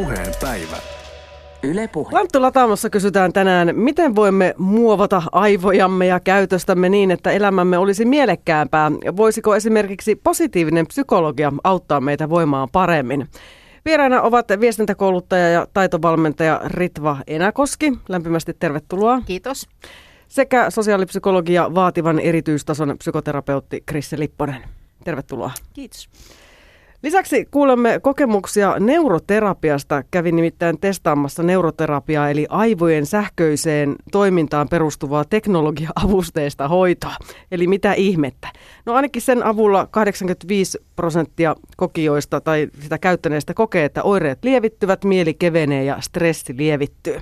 puheen päivä. Yle Puhe. Lanttu Lataamossa kysytään tänään, miten voimme muovata aivojamme ja käytöstämme niin, että elämämme olisi mielekkäämpää. Voisiko esimerkiksi positiivinen psykologia auttaa meitä voimaan paremmin? Vieraina ovat viestintäkouluttaja ja taitovalmentaja Ritva Enäkoski. Lämpimästi tervetuloa. Kiitos. Sekä sosiaalipsykologia vaativan erityistason psykoterapeutti Krisse Lipponen. Tervetuloa. Kiitos. Lisäksi kuulemme kokemuksia neuroterapiasta. Kävin nimittäin testaamassa neuroterapiaa eli aivojen sähköiseen toimintaan perustuvaa teknologia-avusteista hoitoa. Eli mitä ihmettä? No ainakin sen avulla 85 prosenttia kokijoista tai sitä käyttäneistä kokee, että oireet lievittyvät, mieli kevenee ja stressi lievittyy.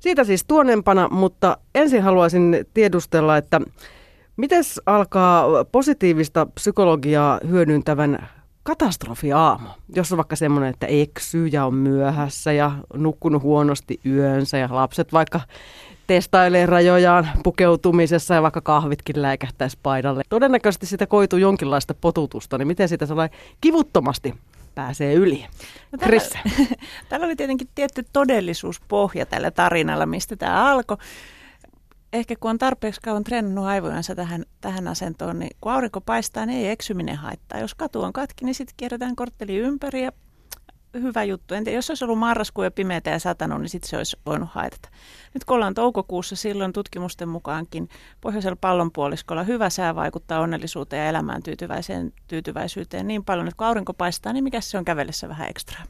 Siitä siis tuonempana, mutta ensin haluaisin tiedustella, että miten alkaa positiivista psykologiaa hyödyntävän katastrofiaamu, jos on vaikka semmoinen, että eksyy ja on myöhässä ja nukkunut huonosti yönsä ja lapset vaikka testailee rajojaan pukeutumisessa ja vaikka kahvitkin läikähtäisi paidalle. Todennäköisesti sitä koituu jonkinlaista potutusta, niin miten sitä sellainen kivuttomasti pääsee yli? No tällä, tällä oli tietenkin tietty todellisuuspohja tällä tarinalla, mistä tämä alkoi ehkä kun on tarpeeksi kauan treenannut aivojansa tähän, tähän asentoon, niin kun aurinko paistaa, niin ei eksyminen haittaa. Jos katu on katki, niin sitten kierretään kortteli ympäri ja hyvä juttu. En tiedä, jos olisi ollut marraskuu ja pimeätä ja satanut, niin sitten se olisi voinut haitata. Nyt kun ollaan toukokuussa, silloin tutkimusten mukaankin pohjoisella pallonpuoliskolla hyvä sää vaikuttaa onnellisuuteen ja elämään tyytyväiseen, tyytyväisyyteen niin paljon, että kun aurinko paistaa, niin mikä se on kävellessä vähän ekstraa.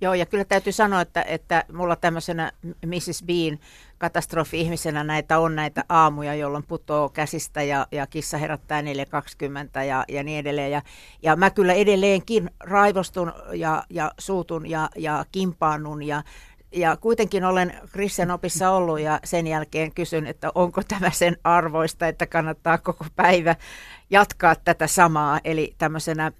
Joo, ja kyllä täytyy sanoa, että, että mulla tämmöisenä Mrs. Bean katastrofi-ihmisenä näitä on näitä aamuja, jolloin putoo käsistä ja, ja kissa herättää 4.20 ja, ja niin edelleen. Ja, ja mä kyllä edelleenkin raivostun ja, ja suutun ja, ja kimpaannun ja ja kuitenkin olen Kristian opissa ollut ja sen jälkeen kysyn, että onko tämä sen arvoista, että kannattaa koko päivä jatkaa tätä samaa. Eli tämmöisenä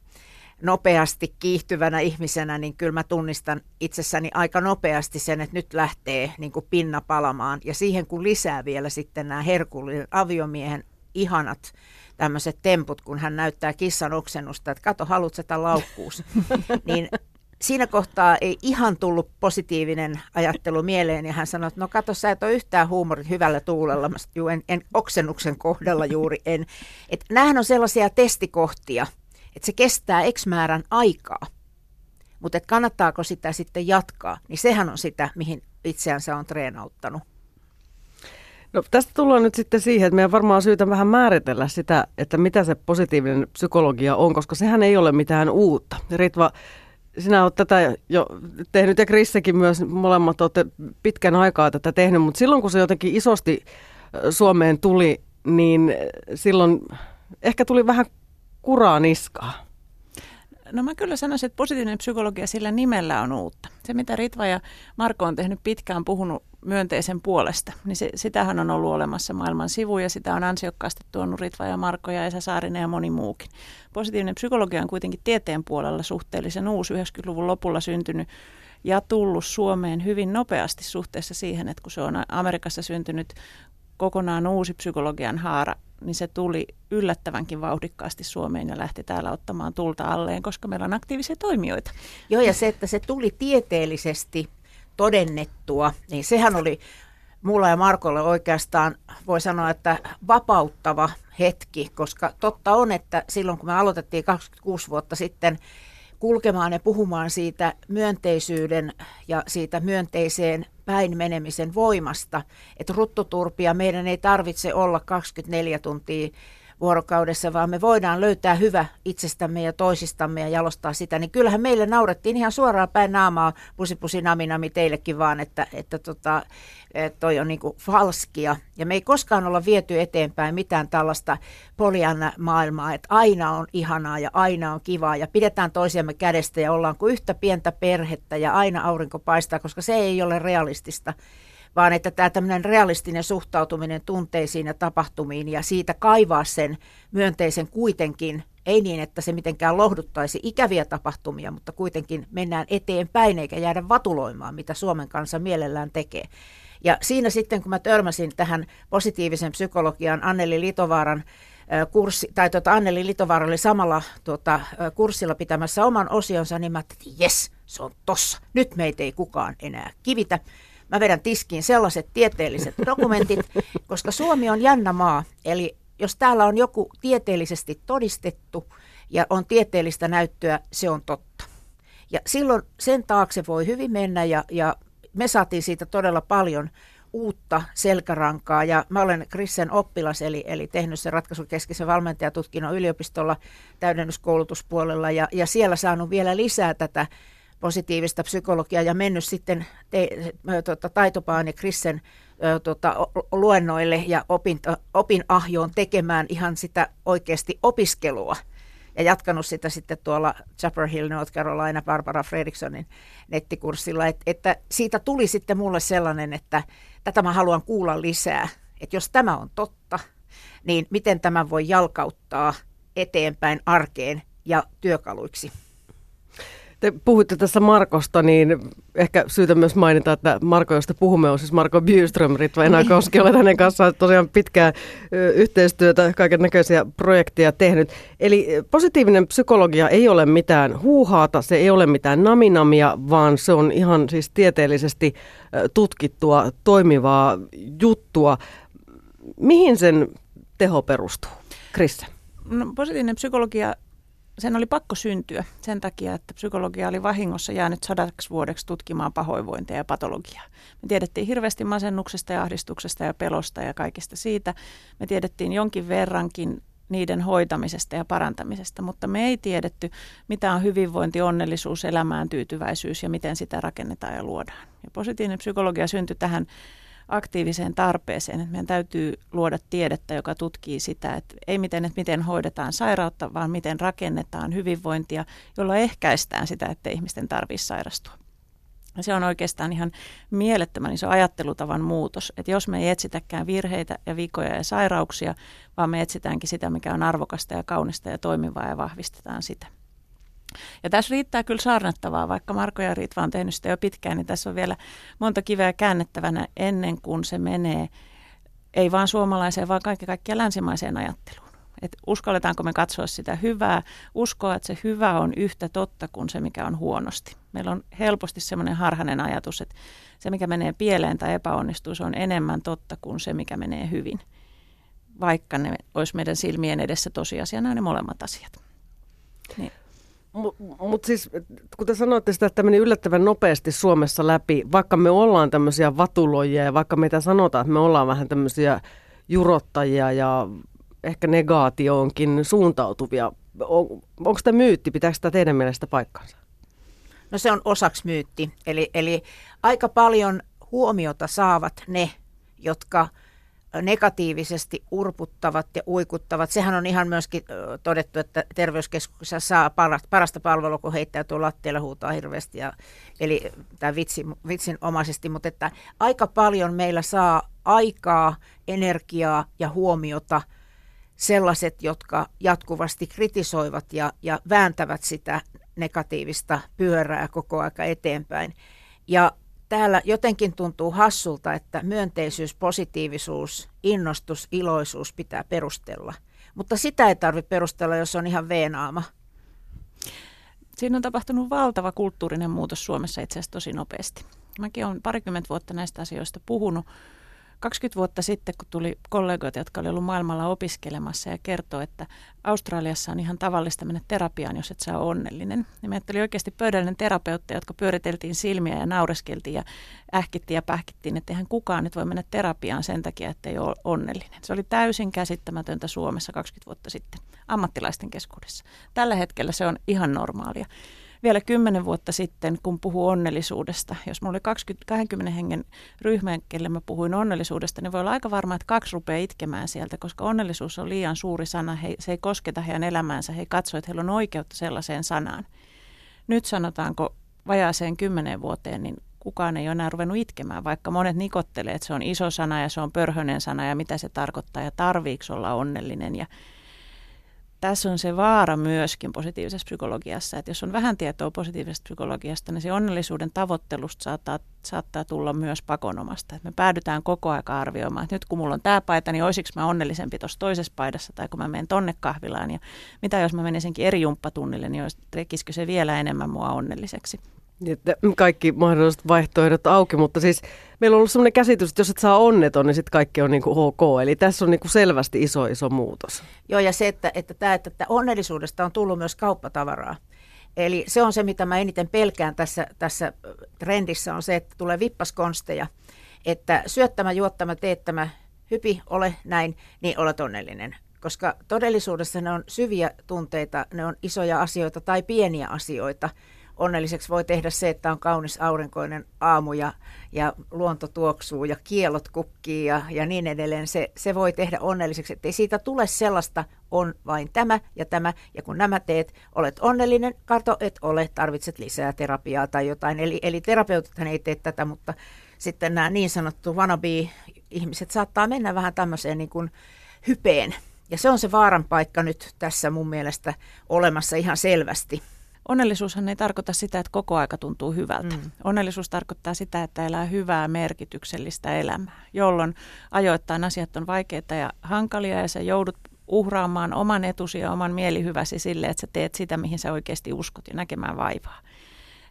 nopeasti kiihtyvänä ihmisenä, niin kyllä mä tunnistan itsessäni aika nopeasti sen, että nyt lähtee niin kuin pinna palamaan. Ja siihen kun lisää vielä sitten nämä herkullinen aviomiehen ihanat tämmöiset temput, kun hän näyttää kissan oksennusta, että kato, haluat sitä laukkuus, niin siinä kohtaa ei ihan tullut positiivinen ajattelu mieleen ja hän sanoi, että no kato, sä et ole yhtään huumorit hyvällä tuulella, mä en, en oksennuksen kohdalla juuri en. Et nämähän on sellaisia testikohtia, että se kestää X määrän aikaa. Mutta että kannattaako sitä sitten jatkaa, niin sehän on sitä, mihin itseänsä on treenauttanut. No, tästä tullaan nyt sitten siihen, että meidän varmaan on syytä vähän määritellä sitä, että mitä se positiivinen psykologia on, koska sehän ei ole mitään uutta. Ritva, sinä olet tätä jo tehnyt ja Krissekin myös, molemmat olette pitkän aikaa tätä tehnyt, mutta silloin kun se jotenkin isosti Suomeen tuli, niin silloin ehkä tuli vähän kuraa niskaa? No mä kyllä sanoisin, että positiivinen psykologia sillä nimellä on uutta. Se, mitä Ritva ja Marko on tehnyt pitkään puhunut myönteisen puolesta, niin se, sitähän on ollut olemassa maailman sivu ja sitä on ansiokkaasti tuonut Ritva ja Marko ja Esa Saarinen ja moni muukin. Positiivinen psykologia on kuitenkin tieteen puolella suhteellisen uusi, 90-luvun lopulla syntynyt ja tullut Suomeen hyvin nopeasti suhteessa siihen, että kun se on Amerikassa syntynyt kokonaan uusi psykologian haara, niin se tuli yllättävänkin vauhdikkaasti Suomeen ja lähti täällä ottamaan tulta alleen, koska meillä on aktiivisia toimijoita. Joo, ja se, että se tuli tieteellisesti todennettua, niin sehän oli mulla ja Markolle oikeastaan, voi sanoa, että vapauttava hetki, koska totta on, että silloin kun me aloitettiin 26 vuotta sitten kulkemaan ja puhumaan siitä myönteisyyden ja siitä myönteiseen päin menemisen voimasta, että ruttoturpia meidän ei tarvitse olla 24 tuntia vuorokaudessa, vaan me voidaan löytää hyvä itsestämme ja toisistamme ja jalostaa sitä, niin kyllähän meille naurettiin ihan suoraan päin naamaa, pusi pusi nami nami teillekin vaan, että, että tota, toi on niinku falskia. Ja me ei koskaan olla viety eteenpäin mitään tällaista polianna maailmaa, että aina on ihanaa ja aina on kivaa ja pidetään toisiamme kädestä ja ollaan kuin yhtä pientä perhettä ja aina aurinko paistaa, koska se ei ole realistista vaan että tämä tämmöinen realistinen suhtautuminen tunteisiin ja tapahtumiin ja siitä kaivaa sen myönteisen kuitenkin, ei niin, että se mitenkään lohduttaisi ikäviä tapahtumia, mutta kuitenkin mennään eteenpäin eikä jäädä vatuloimaan, mitä Suomen kanssa mielellään tekee. Ja siinä sitten, kun mä törmäsin tähän positiivisen psykologian Anneli Litovaaran kurssi, tai tuota Anneli Litovaara oli samalla tuota, kurssilla pitämässä oman osionsa, niin mä ajattelin, että jes, se on tossa. Nyt meitä ei kukaan enää kivitä. Mä vedän tiskiin sellaiset tieteelliset dokumentit, koska Suomi on jännä maa. Eli jos täällä on joku tieteellisesti todistettu ja on tieteellistä näyttöä, se on totta. Ja silloin sen taakse voi hyvin mennä ja, ja me saatiin siitä todella paljon uutta selkärankaa ja mä olen Krissen oppilas eli, eli tehnyt sen ratkaisukeskeisen valmentajatutkinnon yliopistolla täydennyskoulutuspuolella ja, ja siellä saanut vielä lisää tätä positiivista psykologiaa ja mennyt sitten te, tuota, Taitopaan ja Krissen tuota, luennoille ja opinto, opinahjoon tekemään ihan sitä oikeasti opiskelua. Ja jatkanut sitä sitten tuolla Chapel Hill, North Carolina, Barbara Fredricksonin nettikurssilla, että, että siitä tuli sitten mulle sellainen, että tätä mä haluan kuulla lisää, että jos tämä on totta, niin miten tämä voi jalkauttaa eteenpäin arkeen ja työkaluiksi. Te puhuitte tässä Markosta, niin ehkä syytä myös mainita, että Marko, josta puhumme, on siis Marko Byström, Ritva Enäkoski. Olet hänen kanssaan tosiaan pitkää yhteistyötä, kaiken näköisiä projekteja tehnyt. Eli positiivinen psykologia ei ole mitään huuhaata, se ei ole mitään naminamia, vaan se on ihan siis tieteellisesti tutkittua, toimivaa juttua. Mihin sen teho perustuu? Krissa? No, positiivinen psykologia sen oli pakko syntyä sen takia, että psykologia oli vahingossa jäänyt sadaksi vuodeksi tutkimaan pahoinvointia ja patologiaa. Me tiedettiin hirveästi masennuksesta ja ahdistuksesta ja pelosta ja kaikista siitä. Me tiedettiin jonkin verrankin niiden hoitamisesta ja parantamisesta, mutta me ei tiedetty, mitä on hyvinvointi, onnellisuus, elämään tyytyväisyys ja miten sitä rakennetaan ja luodaan. Ja positiivinen psykologia syntyi tähän aktiiviseen tarpeeseen, että meidän täytyy luoda tiedettä, joka tutkii sitä, että ei miten, että miten hoidetaan sairautta, vaan miten rakennetaan hyvinvointia, jolla ehkäistään sitä, että ihmisten tarvitsisi sairastua. Ja se on oikeastaan ihan mielettömän iso ajattelutavan muutos, että jos me ei etsitäkään virheitä ja vikoja ja sairauksia, vaan me etsitäänkin sitä, mikä on arvokasta ja kaunista ja toimivaa ja vahvistetaan sitä. Ja tässä riittää kyllä saarnattavaa, vaikka Marko ja Riitva on tehnyt sitä jo pitkään, niin tässä on vielä monta kiveä käännettävänä ennen kuin se menee ei vaan suomalaiseen, vaan kaikki kaikkia länsimaiseen ajatteluun. Et uskalletaanko me katsoa sitä hyvää, uskoa, että se hyvä on yhtä totta kuin se, mikä on huonosti. Meillä on helposti semmoinen harhainen ajatus, että se, mikä menee pieleen tai epäonnistuu, se on enemmän totta kuin se, mikä menee hyvin. Vaikka ne olisi meidän silmien edessä tosiasiana ne molemmat asiat. Niin. Mutta mut siis, kun te sanoitte sitä, että tämä meni yllättävän nopeasti Suomessa läpi, vaikka me ollaan tämmöisiä vatuloijia ja vaikka meitä sanotaan, että me ollaan vähän tämmöisiä jurottajia ja ehkä negaatioonkin suuntautuvia, on, onko tämä myytti, pitääkö sitä teidän mielestä paikkansa? No se on osaksi myytti, eli, eli aika paljon huomiota saavat ne, jotka – negatiivisesti urputtavat ja uikuttavat. Sehän on ihan myöskin todettu, että terveyskeskuksessa saa parasta palvelua, kun heittäytyy lattialle huutaa hirveästi. Ja, eli tämä vitsi, vitsin omaisesti, mutta että aika paljon meillä saa aikaa, energiaa ja huomiota sellaiset, jotka jatkuvasti kritisoivat ja, ja vääntävät sitä negatiivista pyörää koko aika eteenpäin. Ja täällä jotenkin tuntuu hassulta, että myönteisyys, positiivisuus, innostus, iloisuus pitää perustella. Mutta sitä ei tarvitse perustella, jos on ihan veenaama. Siinä on tapahtunut valtava kulttuurinen muutos Suomessa itse asiassa tosi nopeasti. Mäkin olen parikymmentä vuotta näistä asioista puhunut 20 vuotta sitten, kun tuli kollegoita, jotka oli ollut maailmalla opiskelemassa ja kertoi, että Australiassa on ihan tavallista mennä terapiaan, jos et saa onnellinen. Ja meitä oli oikeasti pöydällinen terapeutteja, jotka pyöriteltiin silmiä ja naureskeltiin ja ähkittiin ja pähkittiin, että eihän kukaan nyt voi mennä terapiaan sen takia, että ei ole onnellinen. Se oli täysin käsittämätöntä Suomessa 20 vuotta sitten ammattilaisten keskuudessa. Tällä hetkellä se on ihan normaalia vielä kymmenen vuotta sitten, kun puhuu onnellisuudesta, jos mulla oli 20, 20 hengen ryhmä, kelle mä puhuin onnellisuudesta, niin voi olla aika varma, että kaksi rupeaa itkemään sieltä, koska onnellisuus on liian suuri sana. He, se ei kosketa heidän elämäänsä. He katsovat, että heillä on oikeutta sellaiseen sanaan. Nyt sanotaanko vajaaseen kymmenen vuoteen, niin kukaan ei ole enää ruvennut itkemään, vaikka monet nikottelee, että se on iso sana ja se on pörhönen sana ja mitä se tarkoittaa ja tarviiko olla onnellinen ja tässä on se vaara myöskin positiivisessa psykologiassa, että jos on vähän tietoa positiivisesta psykologiasta, niin se onnellisuuden tavoittelusta saattaa, saattaa tulla myös pakonomasta. Että me päädytään koko aika arvioimaan, että nyt kun mulla on tämä paita, niin olisiko mä onnellisempi tuossa toisessa paidassa, tai kun mä menen tonne kahvilaan, ja mitä jos mä menisinkin eri jumppatunnille, niin tekisikö se vielä enemmän mua onnelliseksi. Että kaikki mahdolliset vaihtoehdot auki, mutta siis meillä on ollut sellainen käsitys, että jos et saa onneton, niin sitten kaikki on niin kuin ok. Eli tässä on niin kuin selvästi iso, iso muutos. Joo, ja se, että, että, tämä, että, että onnellisuudesta on tullut myös kauppatavaraa. Eli se on se, mitä mä eniten pelkään tässä, tässä trendissä, on se, että tulee vippaskonsteja. Että syöttämä, juottama, teettämä, hypi, ole näin, niin olet onnellinen. Koska todellisuudessa ne on syviä tunteita, ne on isoja asioita tai pieniä asioita – onnelliseksi voi tehdä se, että on kaunis aurinkoinen aamu ja, ja luonto tuoksuu ja kielot kukkii ja, ja niin edelleen. Se, se voi tehdä onnelliseksi, että ei siitä tule sellaista, on vain tämä ja tämä. Ja kun nämä teet, olet onnellinen, kato, et ole, tarvitset lisää terapiaa tai jotain. Eli, eli terapeutithan ei tee tätä, mutta sitten nämä niin sanottu wannabe-ihmiset saattaa mennä vähän tämmöiseen niin kuin hypeen. Ja se on se vaaran paikka nyt tässä mun mielestä olemassa ihan selvästi. Onnellisuushan ei tarkoita sitä, että koko aika tuntuu hyvältä. Mm. Onnellisuus tarkoittaa sitä, että elää hyvää, merkityksellistä elämää, jolloin ajoittain asiat on vaikeita ja hankalia ja sä joudut uhraamaan oman etusi ja oman mielihyväsi sille, että sä teet sitä, mihin sä oikeasti uskot ja näkemään vaivaa.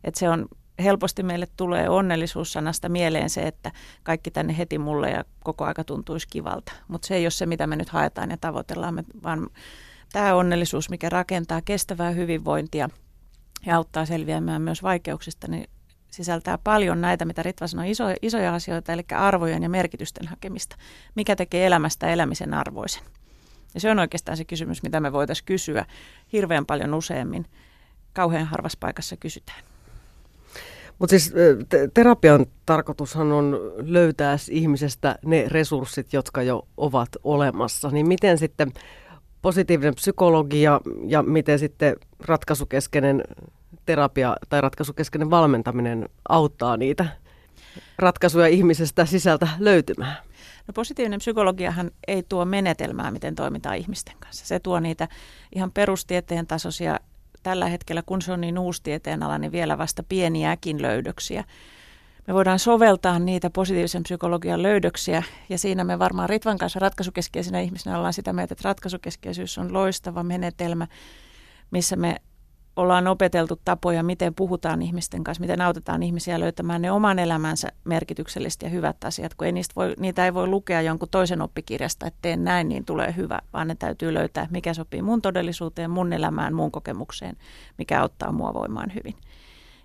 Et se on helposti meille tulee onnellisuussanasta mieleen se, että kaikki tänne heti mulle ja koko aika tuntuisi kivalta. Mutta se ei ole se, mitä me nyt haetaan ja tavoitellaan, vaan tämä onnellisuus, mikä rakentaa kestävää hyvinvointia – ja auttaa selviämään myös vaikeuksista, niin sisältää paljon näitä, mitä Ritva sanoi, iso, isoja asioita, eli arvojen ja merkitysten hakemista. Mikä tekee elämästä elämisen arvoisen? Ja se on oikeastaan se kysymys, mitä me voitaisiin kysyä hirveän paljon useammin. Kauhean harvassa paikassa kysytään. Mutta siis te- terapian tarkoitushan on löytää ihmisestä ne resurssit, jotka jo ovat olemassa. Niin miten sitten positiivinen psykologia ja miten sitten ratkaisukeskeinen terapia tai ratkaisukeskeinen valmentaminen auttaa niitä ratkaisuja ihmisestä sisältä löytymään? No positiivinen psykologiahan ei tuo menetelmää, miten toimitaan ihmisten kanssa. Se tuo niitä ihan perustieteen tasoisia, tällä hetkellä kun se on niin uusi tieteen ala, niin vielä vasta pieniäkin löydöksiä me voidaan soveltaa niitä positiivisen psykologian löydöksiä ja siinä me varmaan Ritvan kanssa ratkaisukeskeisenä ihmisenä ollaan sitä mieltä, että ratkaisukeskeisyys on loistava menetelmä, missä me ollaan opeteltu tapoja, miten puhutaan ihmisten kanssa, miten autetaan ihmisiä löytämään ne oman elämänsä merkitykselliset ja hyvät asiat, kun ei niistä voi, niitä ei voi lukea jonkun toisen oppikirjasta, että teen näin, niin tulee hyvä, vaan ne täytyy löytää, mikä sopii mun todellisuuteen, mun elämään, mun kokemukseen, mikä auttaa mua voimaan hyvin.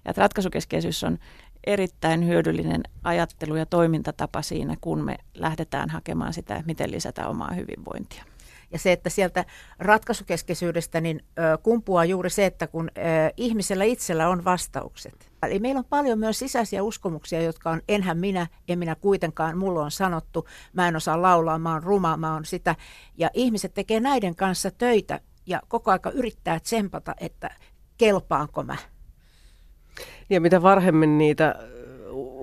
Ja ratkaisukeskeisyys on erittäin hyödyllinen ajattelu- ja toimintatapa siinä, kun me lähdetään hakemaan sitä, miten lisätä omaa hyvinvointia. Ja se, että sieltä ratkaisukeskeisyydestä niin kumpuaa juuri se, että kun ihmisellä itsellä on vastaukset. Eli meillä on paljon myös sisäisiä uskomuksia, jotka on enhän minä, en minä kuitenkaan, mulla on sanottu, mä en osaa laulaa, mä oon ruma, mä oon sitä. Ja ihmiset tekee näiden kanssa töitä ja koko aika yrittää tsempata, että kelpaanko mä – ja mitä varhemmin niitä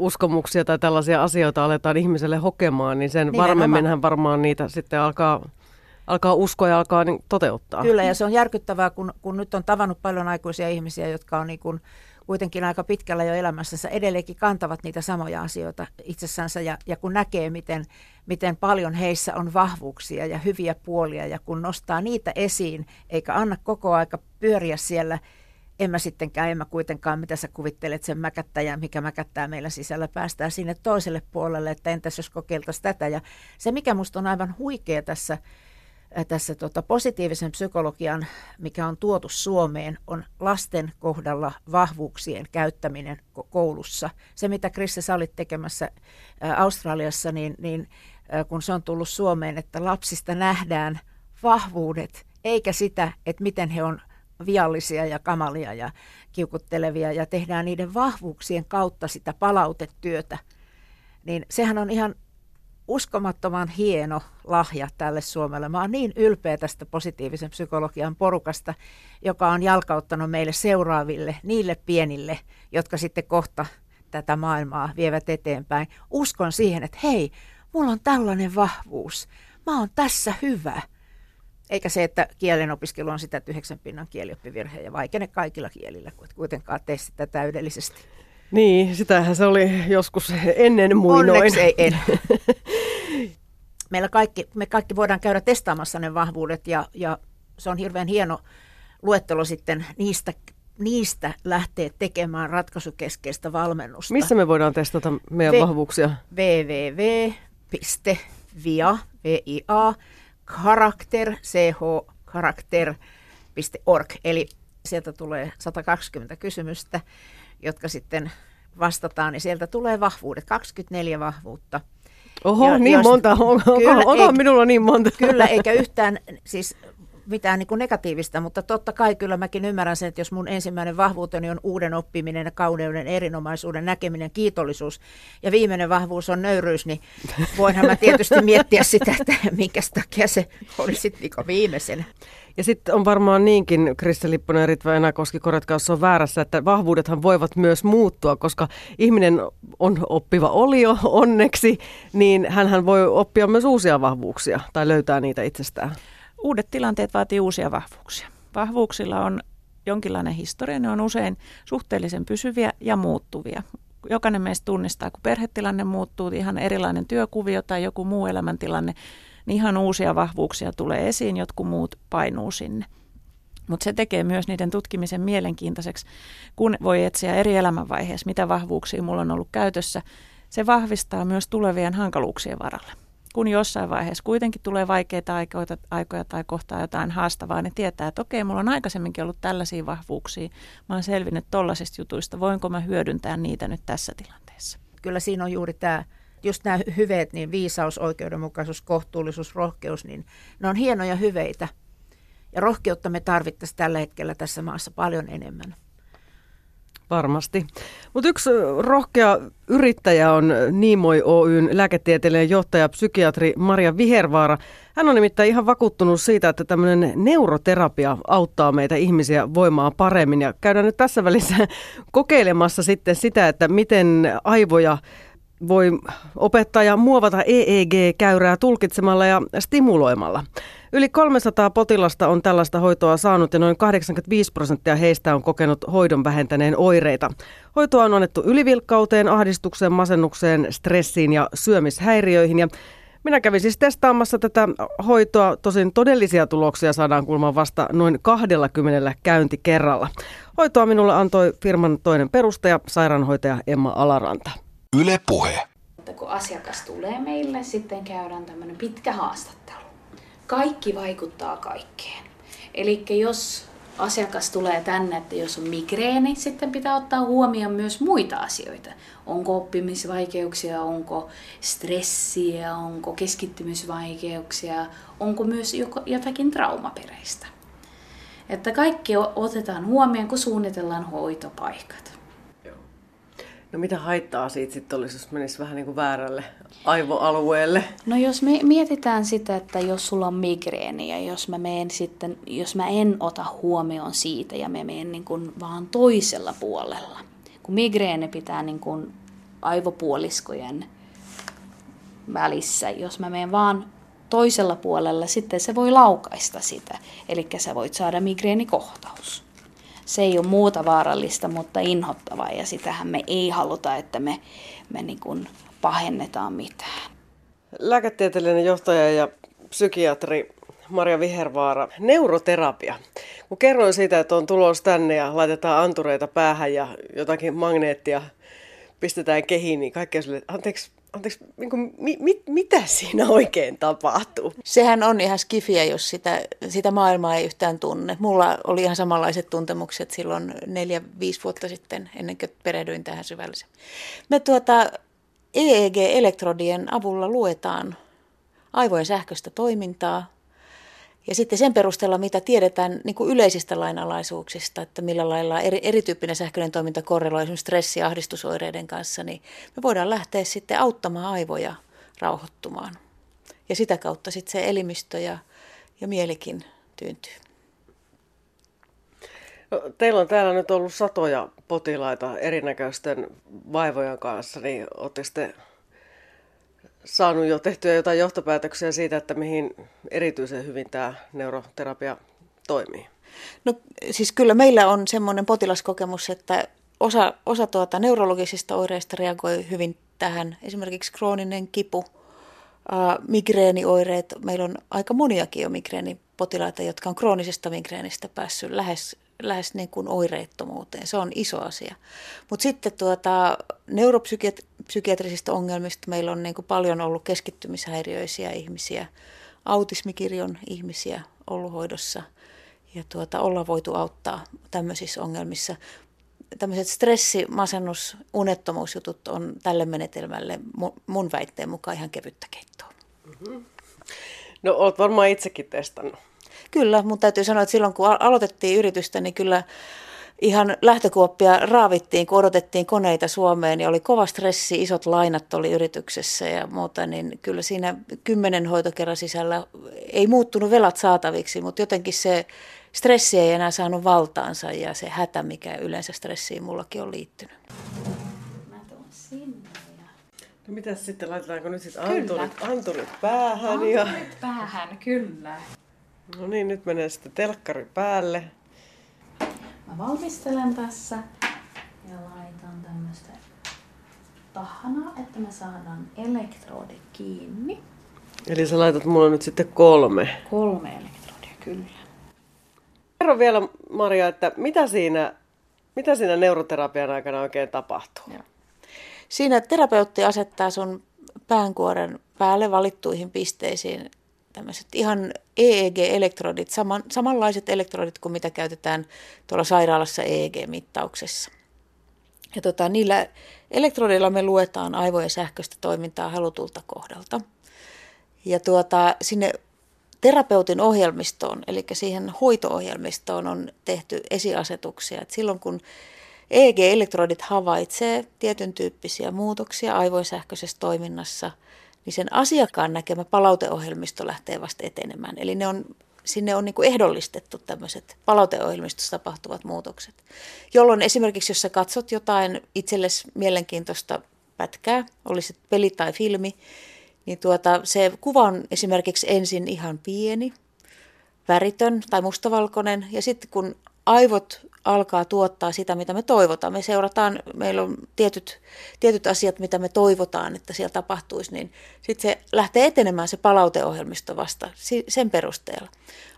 uskomuksia tai tällaisia asioita aletaan ihmiselle hokemaan, niin sen varmemmin hän varmaan niitä sitten alkaa, alkaa uskoa ja alkaa niin toteuttaa. Kyllä, ja se on järkyttävää, kun, kun nyt on tavannut paljon aikuisia ihmisiä, jotka on niin kuin kuitenkin aika pitkällä jo elämässä edelleenkin kantavat niitä samoja asioita itsessänsä ja, ja kun näkee, miten, miten paljon heissä on vahvuuksia ja hyviä puolia ja kun nostaa niitä esiin, eikä anna koko aika pyöriä siellä – en mä sittenkään, en mä kuitenkaan, mitä sä kuvittelet sen mäkättäjän, mikä mäkättää meillä sisällä, päästään sinne toiselle puolelle, että entäs jos kokeiltaisiin tätä. Ja se, mikä musta on aivan huikea tässä, äh, tässä tota positiivisen psykologian, mikä on tuotu Suomeen, on lasten kohdalla vahvuuksien käyttäminen koulussa. Se, mitä Krisse sä olit tekemässä äh, Australiassa, niin, niin äh, kun se on tullut Suomeen, että lapsista nähdään vahvuudet, eikä sitä, että miten he on viallisia ja kamalia ja kiukuttelevia ja tehdään niiden vahvuuksien kautta sitä palautetyötä, niin sehän on ihan uskomattoman hieno lahja tälle Suomelle. Mä oon niin ylpeä tästä positiivisen psykologian porukasta, joka on jalkauttanut meille seuraaville, niille pienille, jotka sitten kohta tätä maailmaa vievät eteenpäin. Uskon siihen, että hei, mulla on tällainen vahvuus. Mä oon tässä hyvä. Eikä se, että kielen opiskelu on sitä, että yhdeksän pinnan kielioppivirhe ja vaikene kaikilla kielillä, kun kuitenkaan tee sitä täydellisesti. Niin, sitähän se oli joskus ennen muinoin. Onneksi ei en. Meillä kaikki, me kaikki voidaan käydä testaamassa ne vahvuudet ja, ja se on hirveän hieno luettelo sitten niistä, niistä lähteä tekemään ratkaisukeskeistä valmennusta. Missä me voidaan testata meidän v- vahvuuksia? www.via, V-I-A, karakter, ch, karakter.org. Eli sieltä tulee 120 kysymystä, jotka sitten vastataan, niin sieltä tulee vahvuudet, 24 vahvuutta. Oho, ja niin jos, monta. Onko, kyllä, onko eikä, minulla niin monta? Kyllä, eikä yhtään siis mitään niin kuin negatiivista, mutta totta kai kyllä mäkin ymmärrän sen, että jos mun ensimmäinen vahvuuteni on uuden oppiminen, kauneuden, erinomaisuuden näkeminen, kiitollisuus ja viimeinen vahvuus on nöyryys, niin voinhan mä tietysti miettiä sitä, että minkä takia se oli sitten niin viimeisenä. Ja sitten on varmaan niinkin, Krista Lipponen ja Ritva Enäkoski, korjatkaa jos on väärässä, että vahvuudethan voivat myös muuttua, koska ihminen on oppiva olio onneksi, niin hän voi oppia myös uusia vahvuuksia tai löytää niitä itsestään. Uudet tilanteet vaatii uusia vahvuuksia. Vahvuuksilla on jonkinlainen historia, ne on usein suhteellisen pysyviä ja muuttuvia. Jokainen meistä tunnistaa, kun perhetilanne muuttuu, ihan erilainen työkuvio tai joku muu elämäntilanne, niin ihan uusia vahvuuksia tulee esiin, jotkut muut painuu sinne. Mutta se tekee myös niiden tutkimisen mielenkiintoiseksi, kun voi etsiä eri elämänvaiheissa, mitä vahvuuksia mulla on ollut käytössä. Se vahvistaa myös tulevien hankaluuksien varalle. Kun jossain vaiheessa kuitenkin tulee vaikeita aikoja, aikoja tai kohtaa jotain haastavaa, niin tietää, että okei, mulla on aikaisemminkin ollut tällaisia vahvuuksia. Mä oon selvinnyt tollaisista jutuista. Voinko mä hyödyntää niitä nyt tässä tilanteessa? Kyllä siinä on juuri tämä just nämä hyveet, niin viisaus, oikeudenmukaisuus, kohtuullisuus, rohkeus, niin ne on hienoja hyveitä. Ja rohkeutta me tarvittaisiin tällä hetkellä tässä maassa paljon enemmän. Varmasti. Mutta yksi rohkea yrittäjä on Niimoi Oyn lääketieteellinen johtaja, psykiatri Maria Vihervaara. Hän on nimittäin ihan vakuuttunut siitä, että tämmöinen neuroterapia auttaa meitä ihmisiä voimaa paremmin. Ja käydään nyt tässä välissä kokeilemassa sitten sitä, että miten aivoja voi opettaa ja muovata EEG-käyrää tulkitsemalla ja stimuloimalla. Yli 300 potilasta on tällaista hoitoa saanut ja noin 85 prosenttia heistä on kokenut hoidon vähentäneen oireita. Hoitoa on annettu ylivilkkauteen, ahdistukseen, masennukseen, stressiin ja syömishäiriöihin ja minä kävin siis testaamassa tätä hoitoa, tosin todellisia tuloksia saadaan kuulemma vasta noin 20 käynti kerralla. Hoitoa minulle antoi firman toinen perustaja, sairaanhoitaja Emma Alaranta. Yle Puhe. Kun asiakas tulee meille, sitten käydään tämmöinen pitkä haastattelu. Kaikki vaikuttaa kaikkeen. Eli jos asiakas tulee tänne, että jos on migreeni, sitten pitää ottaa huomioon myös muita asioita. Onko oppimisvaikeuksia, onko stressiä, onko keskittymisvaikeuksia, onko myös jotakin traumapereistä. Että kaikki otetaan huomioon, kun suunnitellaan hoitopaikat. No mitä haittaa siitä sitten olisi, jos menisi vähän niin kuin väärälle aivoalueelle? No jos me mietitään sitä, että jos sulla on migreeni ja jos mä, meen sitten, jos mä en ota huomioon siitä ja me menen niin kuin vaan toisella puolella. Kun migreeni pitää niin kuin aivopuoliskojen välissä, jos mä menen vaan toisella puolella, sitten se voi laukaista sitä. Eli sä voit saada migreenikohtaus se ei ole muuta vaarallista, mutta inhottavaa ja sitähän me ei haluta, että me, me niin kuin pahennetaan mitään. Lääketieteellinen johtaja ja psykiatri Maria Vihervaara, neuroterapia. Kun kerroin siitä, että on tulos tänne ja laitetaan antureita päähän ja jotakin magneettia pistetään kehiin, niin kaikki sille, anteeksi, anteeksi, niin kuin, mi, mi, mitä siinä oikein tapahtuu? Sehän on ihan skifiä, jos sitä, sitä maailmaa ei yhtään tunne. Mulla oli ihan samanlaiset tuntemukset silloin neljä, viisi vuotta sitten, ennen kuin perehdyin tähän syvällisemmin. Me tuota, EEG-elektrodien avulla luetaan aivojen sähköistä toimintaa, ja sitten sen perusteella, mitä tiedetään niin kuin yleisistä lainalaisuuksista, että millä lailla eri, erityyppinen sähköinen toiminta korreloi esimerkiksi stressi- ja ahdistusoireiden kanssa, niin me voidaan lähteä sitten auttamaan aivoja rauhoittumaan. Ja sitä kautta sitten se elimistö ja, ja mielikin tyyntyy. No, teillä on täällä nyt ollut satoja potilaita erinäköisten vaivojen kanssa, niin oletteko te saanut jo tehtyä jotain johtopäätöksiä siitä, että mihin erityisen hyvin tämä neuroterapia toimii? No siis kyllä meillä on semmoinen potilaskokemus, että osa, osa tuota neurologisista oireista reagoi hyvin tähän. Esimerkiksi krooninen kipu, ää, migreenioireet. Meillä on aika moniakin jo migreenipotilaita, jotka on kroonisesta migreenistä päässyt lähes, lähes niin kuin oireettomuuteen. Se on iso asia. Mutta sitten tuota, neuropsykiatrisista ongelmista meillä on niin kuin paljon ollut keskittymishäiriöisiä ihmisiä, autismikirjon ihmisiä ollut hoidossa ja tuota, olla voitu auttaa tämmöisissä ongelmissa tämmöiset stressi, masennus, unettomuusjutut on tälle menetelmälle mun väitteen mukaan ihan kevyttä keittoa. Mm-hmm. No oot varmaan itsekin testannut. Kyllä, mutta täytyy sanoa, että silloin kun aloitettiin yritystä, niin kyllä ihan lähtökuoppia raavittiin, kun odotettiin koneita Suomeen ja oli kova stressi, isot lainat oli yrityksessä ja muuta, niin kyllä siinä kymmenen hoitokerran sisällä ei muuttunut velat saataviksi, mutta jotenkin se stressi ei enää saanut valtaansa ja se hätä, mikä yleensä stressiin mullakin on liittynyt. Mä tuon sinne ja... No mitäs sitten, laitetaanko nyt sitten anturit, anturit päähän? Anturit ja... päähän, kyllä. No niin, nyt menee sitten telkkari päälle. Mä valmistelen tässä ja laitan tämmöistä tahanaa, että me saadaan elektrodit kiinni. Eli sä laitat mulle nyt sitten kolme. Kolme elektrodia, kyllä. Kerro vielä Maria, että mitä siinä, mitä siinä neuroterapian aikana oikein tapahtuu? Joo. Siinä terapeutti asettaa sun päänkuoren päälle valittuihin pisteisiin tämmöiset ihan EEG-elektrodit, saman, samanlaiset elektrodit kuin mitä käytetään tuolla sairaalassa EEG-mittauksessa. Ja tota, niillä elektrodeilla me luetaan aivojen sähköistä toimintaa halutulta kohdalta. Ja tuota, sinne terapeutin ohjelmistoon, eli siihen hoitoohjelmistoon on tehty esiasetuksia. Että silloin kun EEG-elektrodit havaitsee tietyn tyyppisiä muutoksia aivojen sähköisessä toiminnassa, niin sen asiakkaan näkemä palauteohjelmisto lähtee vasta etenemään. Eli ne on, sinne on niin kuin ehdollistettu tämmöiset palauteohjelmistossa tapahtuvat muutokset. Jolloin esimerkiksi, jos sä katsot jotain itsellesi mielenkiintoista pätkää, olisi peli tai filmi, niin tuota, se kuva on esimerkiksi ensin ihan pieni, väritön tai mustavalkoinen, ja sitten kun aivot alkaa tuottaa sitä, mitä me toivotaan. Me seurataan, meillä on tietyt, tietyt asiat, mitä me toivotaan, että siellä tapahtuisi, niin sitten se lähtee etenemään se palauteohjelmisto vasta sen perusteella.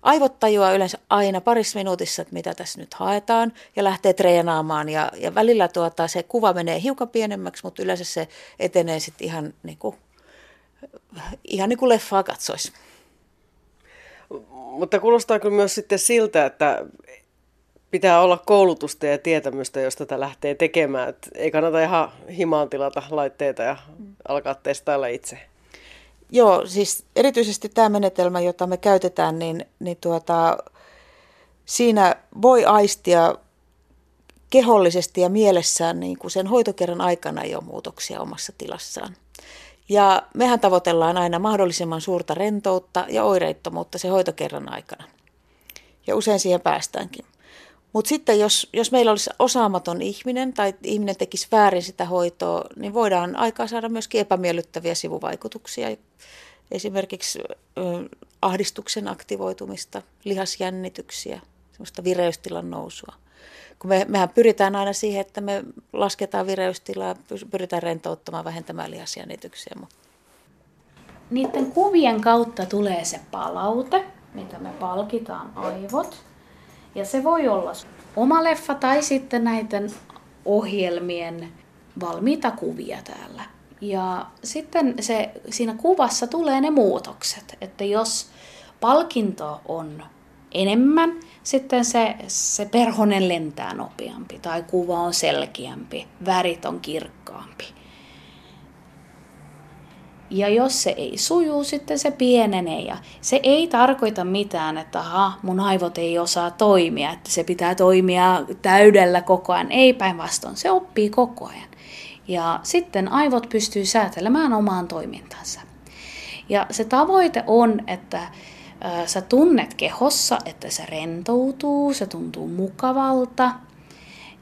Aivot tajuaa yleensä aina parissa minuutissa, että mitä tässä nyt haetaan, ja lähtee treenaamaan, ja, ja välillä tuota, se kuva menee hiukan pienemmäksi, mutta yleensä se etenee sitten ihan niin kuin ihan niin kuin leffaa katsoisi. Mutta kuulostaa kyllä myös sitten siltä, että pitää olla koulutusta ja tietämystä, jos tätä lähtee tekemään. Et ei kannata ihan himaan tilata laitteita ja alkaa testailla itse. Joo, siis erityisesti tämä menetelmä, jota me käytetään, niin, niin tuota, siinä voi aistia kehollisesti ja mielessään niin kuin sen hoitokerran aikana jo muutoksia omassa tilassaan. Ja mehän tavoitellaan aina mahdollisimman suurta rentoutta ja oireittomuutta se hoitokerran aikana. Ja usein siihen päästäänkin. Mutta sitten jos, jos meillä olisi osaamaton ihminen tai ihminen tekisi väärin sitä hoitoa, niin voidaan aikaa saada myöskin epämiellyttäviä sivuvaikutuksia. Esimerkiksi ahdistuksen aktivoitumista, lihasjännityksiä, sellaista vireystilan nousua kun me, mehän pyritään aina siihen, että me lasketaan vireystilaa, pyritään rentouttamaan, vähentämään lihasjännityksiä. Niiden kuvien kautta tulee se palaute, mitä me palkitaan aivot. Ja se voi olla oma leffa tai sitten näiden ohjelmien valmiita kuvia täällä. Ja sitten se, siinä kuvassa tulee ne muutokset, että jos palkinto on enemmän, sitten se, se perhonen lentää nopeampi tai kuva on selkeämpi, värit on kirkkaampi. Ja jos se ei suju, sitten se pienenee. Ja se ei tarkoita mitään, että aha, mun aivot ei osaa toimia, että se pitää toimia täydellä koko ajan. Ei päinvastoin, se oppii koko ajan. Ja sitten aivot pystyy säätelemään omaan toimintansa. Ja se tavoite on, että sä tunnet kehossa, että se rentoutuu, se tuntuu mukavalta.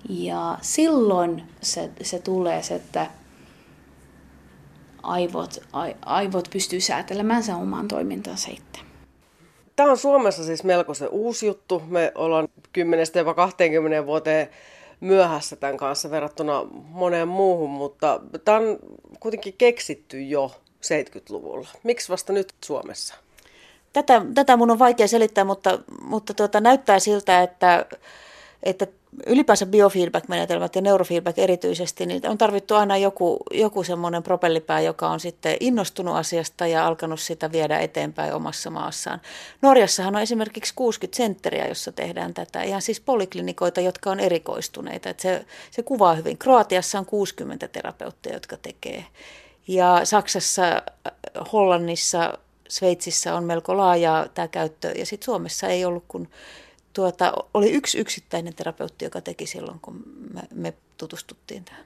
Ja silloin se, se tulee se, että aivot, aivot pystyy säätelemään sen oman toimintansa itse. Tämä on Suomessa siis melko se uusi juttu. Me ollaan 10-20 vuoteen myöhässä tämän kanssa verrattuna moneen muuhun, mutta tämä on kuitenkin keksitty jo 70-luvulla. Miksi vasta nyt Suomessa? Tätä, tätä mun on vaikea selittää, mutta, mutta tuota, näyttää siltä, että, että ylipäänsä biofeedback-menetelmät ja neurofeedback erityisesti, niin on tarvittu aina joku, joku semmoinen propellipää, joka on sitten innostunut asiasta ja alkanut sitä viedä eteenpäin omassa maassaan. Norjassahan on esimerkiksi 60 sentteriä, jossa tehdään tätä, ihan siis poliklinikoita, jotka on erikoistuneita. Se, se kuvaa hyvin. Kroatiassa on 60 terapeuttia, jotka tekee. Ja Saksassa, Hollannissa, Sveitsissä on melko laajaa tämä käyttö, ja sitten Suomessa ei ollut kuin tuota, oli yksi yksittäinen terapeutti, joka teki silloin, kun me, me tutustuttiin tähän.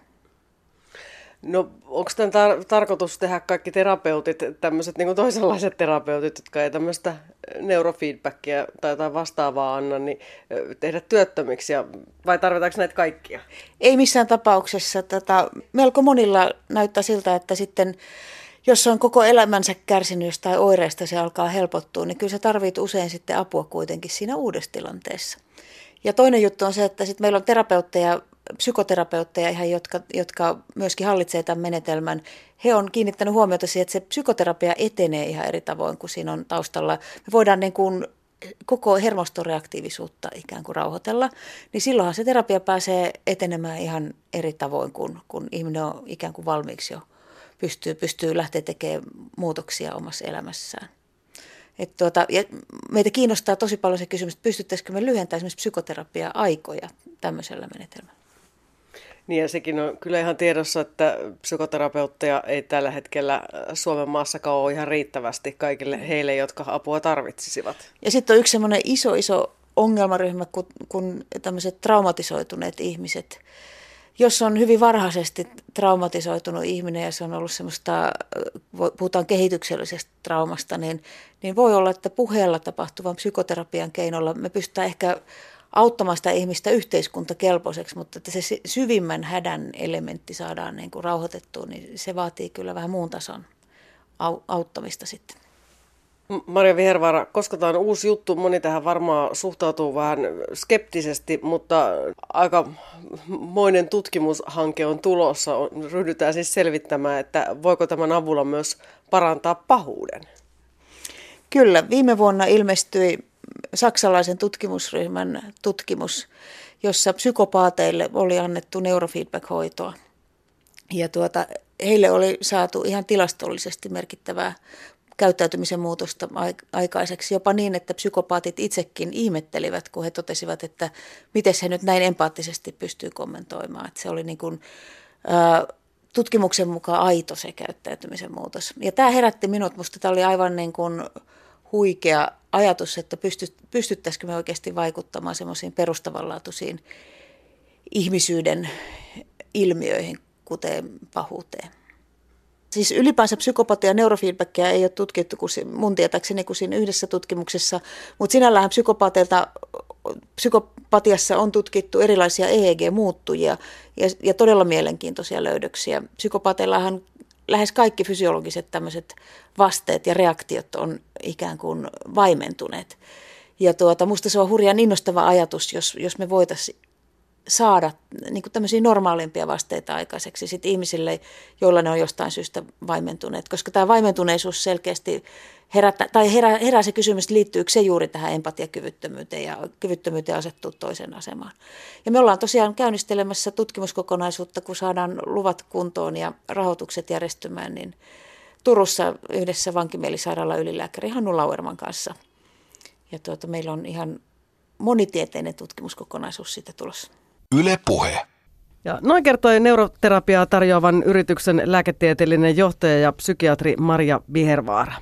No onko tämän tar- tarkoitus tehdä kaikki terapeutit, tämmöiset niin toisenlaiset terapeutit, jotka ei tämmöistä neurofeedbackia tai jotain vastaavaa anna, niin tehdä työttömiksi, ja, vai tarvitaanko näitä kaikkia? Ei missään tapauksessa. Tota, melko monilla näyttää siltä, että sitten jos on koko elämänsä kärsinyt tai oireista, se alkaa helpottua, niin kyllä sä tarvit usein sitten apua kuitenkin siinä uudessa tilanteessa. Ja toinen juttu on se, että sitten meillä on terapeutteja, psykoterapeutteja ihan, jotka, jotka myöskin hallitsee tämän menetelmän. He on kiinnittänyt huomiota siihen, että se psykoterapia etenee ihan eri tavoin kuin siinä on taustalla. Me voidaan niin kuin koko hermostoreaktiivisuutta ikään kuin rauhoitella, niin silloinhan se terapia pääsee etenemään ihan eri tavoin, kun, kun ihminen on ikään kuin valmiiksi jo pystyy, pystyy lähteä tekemään muutoksia omassa elämässään. Et tuota, ja meitä kiinnostaa tosi paljon se kysymys, että pystyttäisikö me lyhentämään esimerkiksi psykoterapia-aikoja tämmöisellä menetelmällä. Niin ja sekin on kyllä ihan tiedossa, että psykoterapeutteja ei tällä hetkellä Suomen maassakaan ole ihan riittävästi kaikille heille, jotka apua tarvitsisivat. Ja sitten on yksi semmoinen iso, iso ongelmaryhmä, kun, kun tämmöiset traumatisoituneet ihmiset, jos on hyvin varhaisesti traumatisoitunut ihminen ja se on ollut semmoista, puhutaan kehityksellisestä traumasta, niin, niin voi olla, että puheella tapahtuvan psykoterapian keinolla me pystytään ehkä auttamaan sitä ihmistä yhteiskuntakelpoiseksi, mutta että se syvimmän hädän elementti saadaan niin kuin rauhoitettua, niin se vaatii kyllä vähän muun tason auttamista sitten. Maria Vihervaara, koska tämä on uusi juttu, moni tähän varmaan suhtautuu vähän skeptisesti, mutta aika moinen tutkimushanke on tulossa. Ryhdytään siis selvittämään, että voiko tämän avulla myös parantaa pahuuden. Kyllä, viime vuonna ilmestyi saksalaisen tutkimusryhmän tutkimus, jossa psykopaateille oli annettu neurofeedback-hoitoa. Ja tuota, heille oli saatu ihan tilastollisesti merkittävää käyttäytymisen muutosta aikaiseksi, jopa niin, että psykopaatit itsekin ihmettelivät, kun he totesivat, että miten he nyt näin empaattisesti pystyy kommentoimaan. Että se oli niin kuin, ää, tutkimuksen mukaan aito se käyttäytymisen muutos. Ja tämä herätti minut, minusta tämä oli aivan niin kuin huikea ajatus, että pystyt, pystyttäisikö me oikeasti vaikuttamaan semmoisiin perustavanlaatuisiin ihmisyyden ilmiöihin, kuten pahuuteen. Siis ylipäänsä psykopatia ja neurofeedbackia ei ole tutkittu kuin mun tietääkseni kuin siinä yhdessä tutkimuksessa, mutta sinällähän psykopateilta, psykopatiassa on tutkittu erilaisia EEG-muuttujia ja, ja todella mielenkiintoisia löydöksiä. Psykopateillahan lähes kaikki fysiologiset tämmöiset vasteet ja reaktiot on ikään kuin vaimentuneet. Ja tuota, musta se on hurjan innostava ajatus, jos, jos me voitaisiin saada niin tämmöisiä normaalimpia vasteita aikaiseksi sit ihmisille, joilla ne on jostain syystä vaimentuneet. Koska tämä vaimentuneisuus selkeästi herättää, tai herää, herää se kysymys, liittyykö se juuri tähän empatiakyvyttömyyteen ja kyvyttömyyteen asettua toisen asemaan. Ja me ollaan tosiaan käynnistelemässä tutkimuskokonaisuutta, kun saadaan luvat kuntoon ja rahoitukset järjestymään, niin Turussa yhdessä vankimielisairaala ylilääkäri Hannu Lauerman kanssa. Ja tuota, meillä on ihan monitieteinen tutkimuskokonaisuus siitä tulossa. Yle Puhe. Ja noin kertoi neuroterapiaa tarjoavan yrityksen lääketieteellinen johtaja ja psykiatri Maria Bihervaara.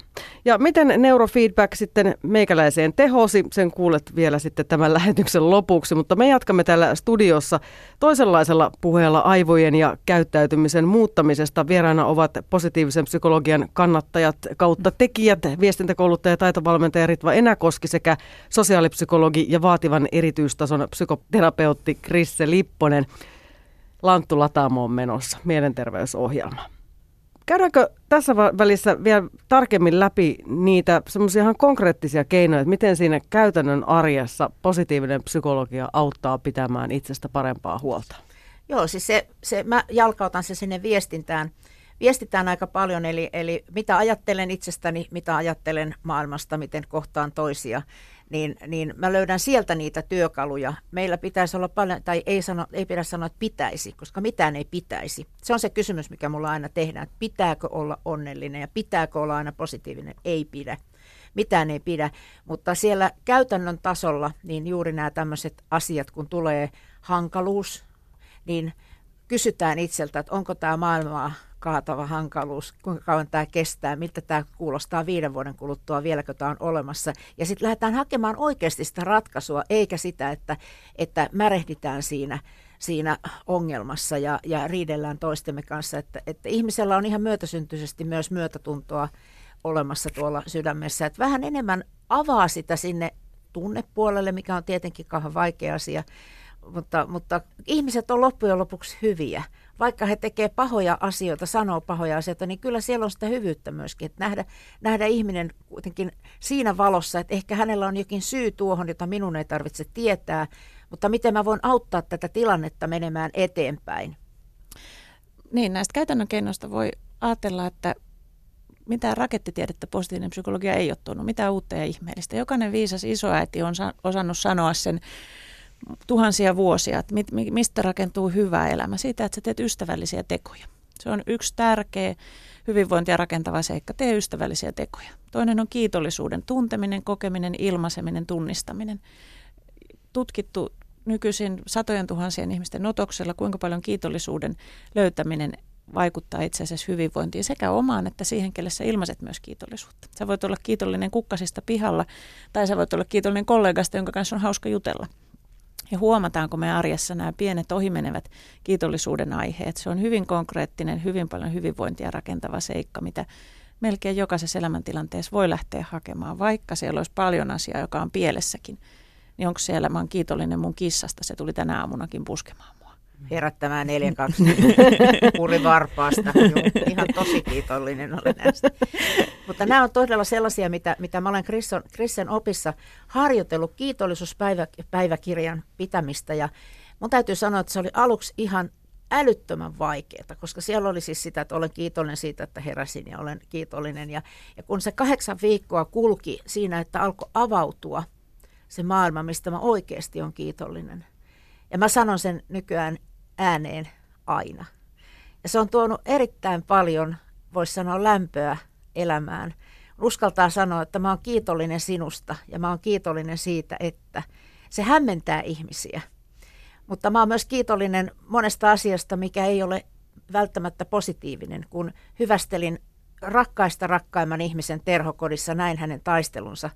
Ja miten neurofeedback sitten meikäläiseen tehosi, sen kuulet vielä sitten tämän lähetyksen lopuksi, mutta me jatkamme täällä studiossa toisenlaisella puheella aivojen ja käyttäytymisen muuttamisesta. Vieraana ovat positiivisen psykologian kannattajat kautta tekijät, viestintäkouluttaja ja taitovalmentaja Ritva Enäkoski sekä sosiaalipsykologi ja vaativan erityistason psykoterapeutti Krisse Lipponen. Lanttu Latamo on menossa, mielenterveysohjelma. käydäänkö tässä välissä vielä tarkemmin läpi niitä semmoisia ihan konkreettisia keinoja, että miten siinä käytännön arjessa positiivinen psykologia auttaa pitämään itsestä parempaa huolta? Joo, siis se, se, mä jalkautan se sinne viestintään, viestitään aika paljon, eli, eli mitä ajattelen itsestäni, mitä ajattelen maailmasta, miten kohtaan toisia niin, niin mä löydän sieltä niitä työkaluja. Meillä pitäisi olla paljon, tai ei, sano, ei pidä sanoa, että pitäisi, koska mitään ei pitäisi. Se on se kysymys, mikä mulla aina tehdään, että pitääkö olla onnellinen ja pitääkö olla aina positiivinen. Ei pidä. Mitään ei pidä, mutta siellä käytännön tasolla, niin juuri nämä tämmöiset asiat, kun tulee hankaluus, niin kysytään itseltä, että onko tämä maailmaa kaatava hankaluus, kuinka kauan tämä kestää, miltä tämä kuulostaa viiden vuoden kuluttua, vieläkö tämä on olemassa. Ja sitten lähdetään hakemaan oikeasti sitä ratkaisua, eikä sitä, että, että märehditään siinä, siinä ongelmassa ja, ja riidellään toistemme kanssa. Että, että ihmisellä on ihan myötäsyntyisesti myös myötätuntoa olemassa tuolla sydämessä. Että vähän enemmän avaa sitä sinne tunnepuolelle, mikä on tietenkin kauhean vaikea asia, mutta, mutta ihmiset on loppujen lopuksi hyviä vaikka he tekevät pahoja asioita, sanoo pahoja asioita, niin kyllä siellä on sitä hyvyyttä myöskin. Että nähdä, nähdä ihminen kuitenkin siinä valossa, että ehkä hänellä on jokin syy tuohon, jota minun ei tarvitse tietää, mutta miten mä voin auttaa tätä tilannetta menemään eteenpäin. Niin, näistä käytännön keinoista voi ajatella, että mitään rakettitiedettä positiivinen psykologia ei ole tuonut, mitään uutta ja ihmeellistä. Jokainen viisas isoäiti on osannut sanoa sen tuhansia vuosia, että mistä rakentuu hyvä elämä. Siitä, että sä teet ystävällisiä tekoja. Se on yksi tärkeä hyvinvointia rakentava seikka. Tee ystävällisiä tekoja. Toinen on kiitollisuuden tunteminen, kokeminen, ilmaiseminen, tunnistaminen. Tutkittu nykyisin satojen tuhansien ihmisten otoksella, kuinka paljon kiitollisuuden löytäminen vaikuttaa itse asiassa hyvinvointiin sekä omaan että siihen, kelle sä ilmaiset myös kiitollisuutta. Sä voit olla kiitollinen kukkasista pihalla tai sä voit olla kiitollinen kollegasta, jonka kanssa on hauska jutella – ja huomataanko me arjessa nämä pienet ohimenevät kiitollisuuden aiheet. Se on hyvin konkreettinen, hyvin paljon hyvinvointia rakentava seikka, mitä melkein jokaisessa elämäntilanteessa voi lähteä hakemaan, vaikka siellä olisi paljon asiaa, joka on pielessäkin. Niin onko siellä, mä kiitollinen mun kissasta, se tuli tänä aamunakin puskemaan herättämään 4-2 puri varpaasta. Joo, ihan tosi kiitollinen olen näistä. Mutta nämä on todella sellaisia, mitä, mitä mä olen Krissen opissa harjoitellut kiitollisuuspäiväkirjan pitämistä. Ja mun täytyy sanoa, että se oli aluksi ihan älyttömän vaikeaa, koska siellä oli siis sitä, että olen kiitollinen siitä, että heräsin ja olen kiitollinen. Ja, ja kun se kahdeksan viikkoa kulki siinä, että alkoi avautua se maailma, mistä mä oikeasti on kiitollinen. Ja mä sanon sen nykyään ääneen aina. Ja se on tuonut erittäin paljon, voisi sanoa, lämpöä elämään. Uskaltaa sanoa, että mä oon kiitollinen sinusta ja mä oon kiitollinen siitä, että se hämmentää ihmisiä. Mutta mä oon myös kiitollinen monesta asiasta, mikä ei ole välttämättä positiivinen, kun hyvästelin rakkaista rakkaimman ihmisen terhokodissa, näin hänen taistelunsa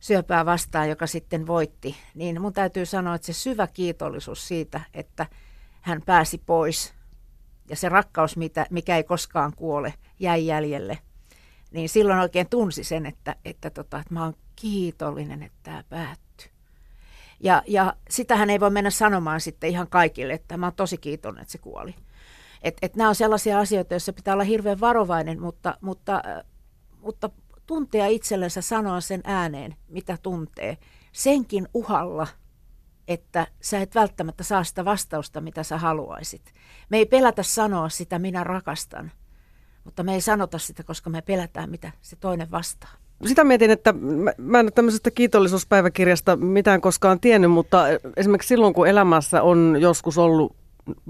syöpää vastaan, joka sitten voitti, niin mun täytyy sanoa, että se syvä kiitollisuus siitä, että hän pääsi pois ja se rakkaus, mitä, mikä ei koskaan kuole, jäi jäljelle, niin silloin oikein tunsi sen, että, että, tota, että mä oon kiitollinen, että tämä päättyi. Ja, ja sitähän ei voi mennä sanomaan sitten ihan kaikille, että mä oon tosi kiitollinen, että se kuoli. Et, et nämä on sellaisia asioita, joissa pitää olla hirveän varovainen, mutta, mutta, mutta tuntea itsellensä sanoa sen ääneen, mitä tuntee, senkin uhalla – että sä et välttämättä saa sitä vastausta, mitä sä haluaisit. Me ei pelätä sanoa sitä, minä rakastan, mutta me ei sanota sitä, koska me pelätään, mitä se toinen vastaa. Sitä mietin, että mä en ole tämmöisestä kiitollisuuspäiväkirjasta mitään koskaan tiennyt, mutta esimerkiksi silloin, kun elämässä on joskus ollut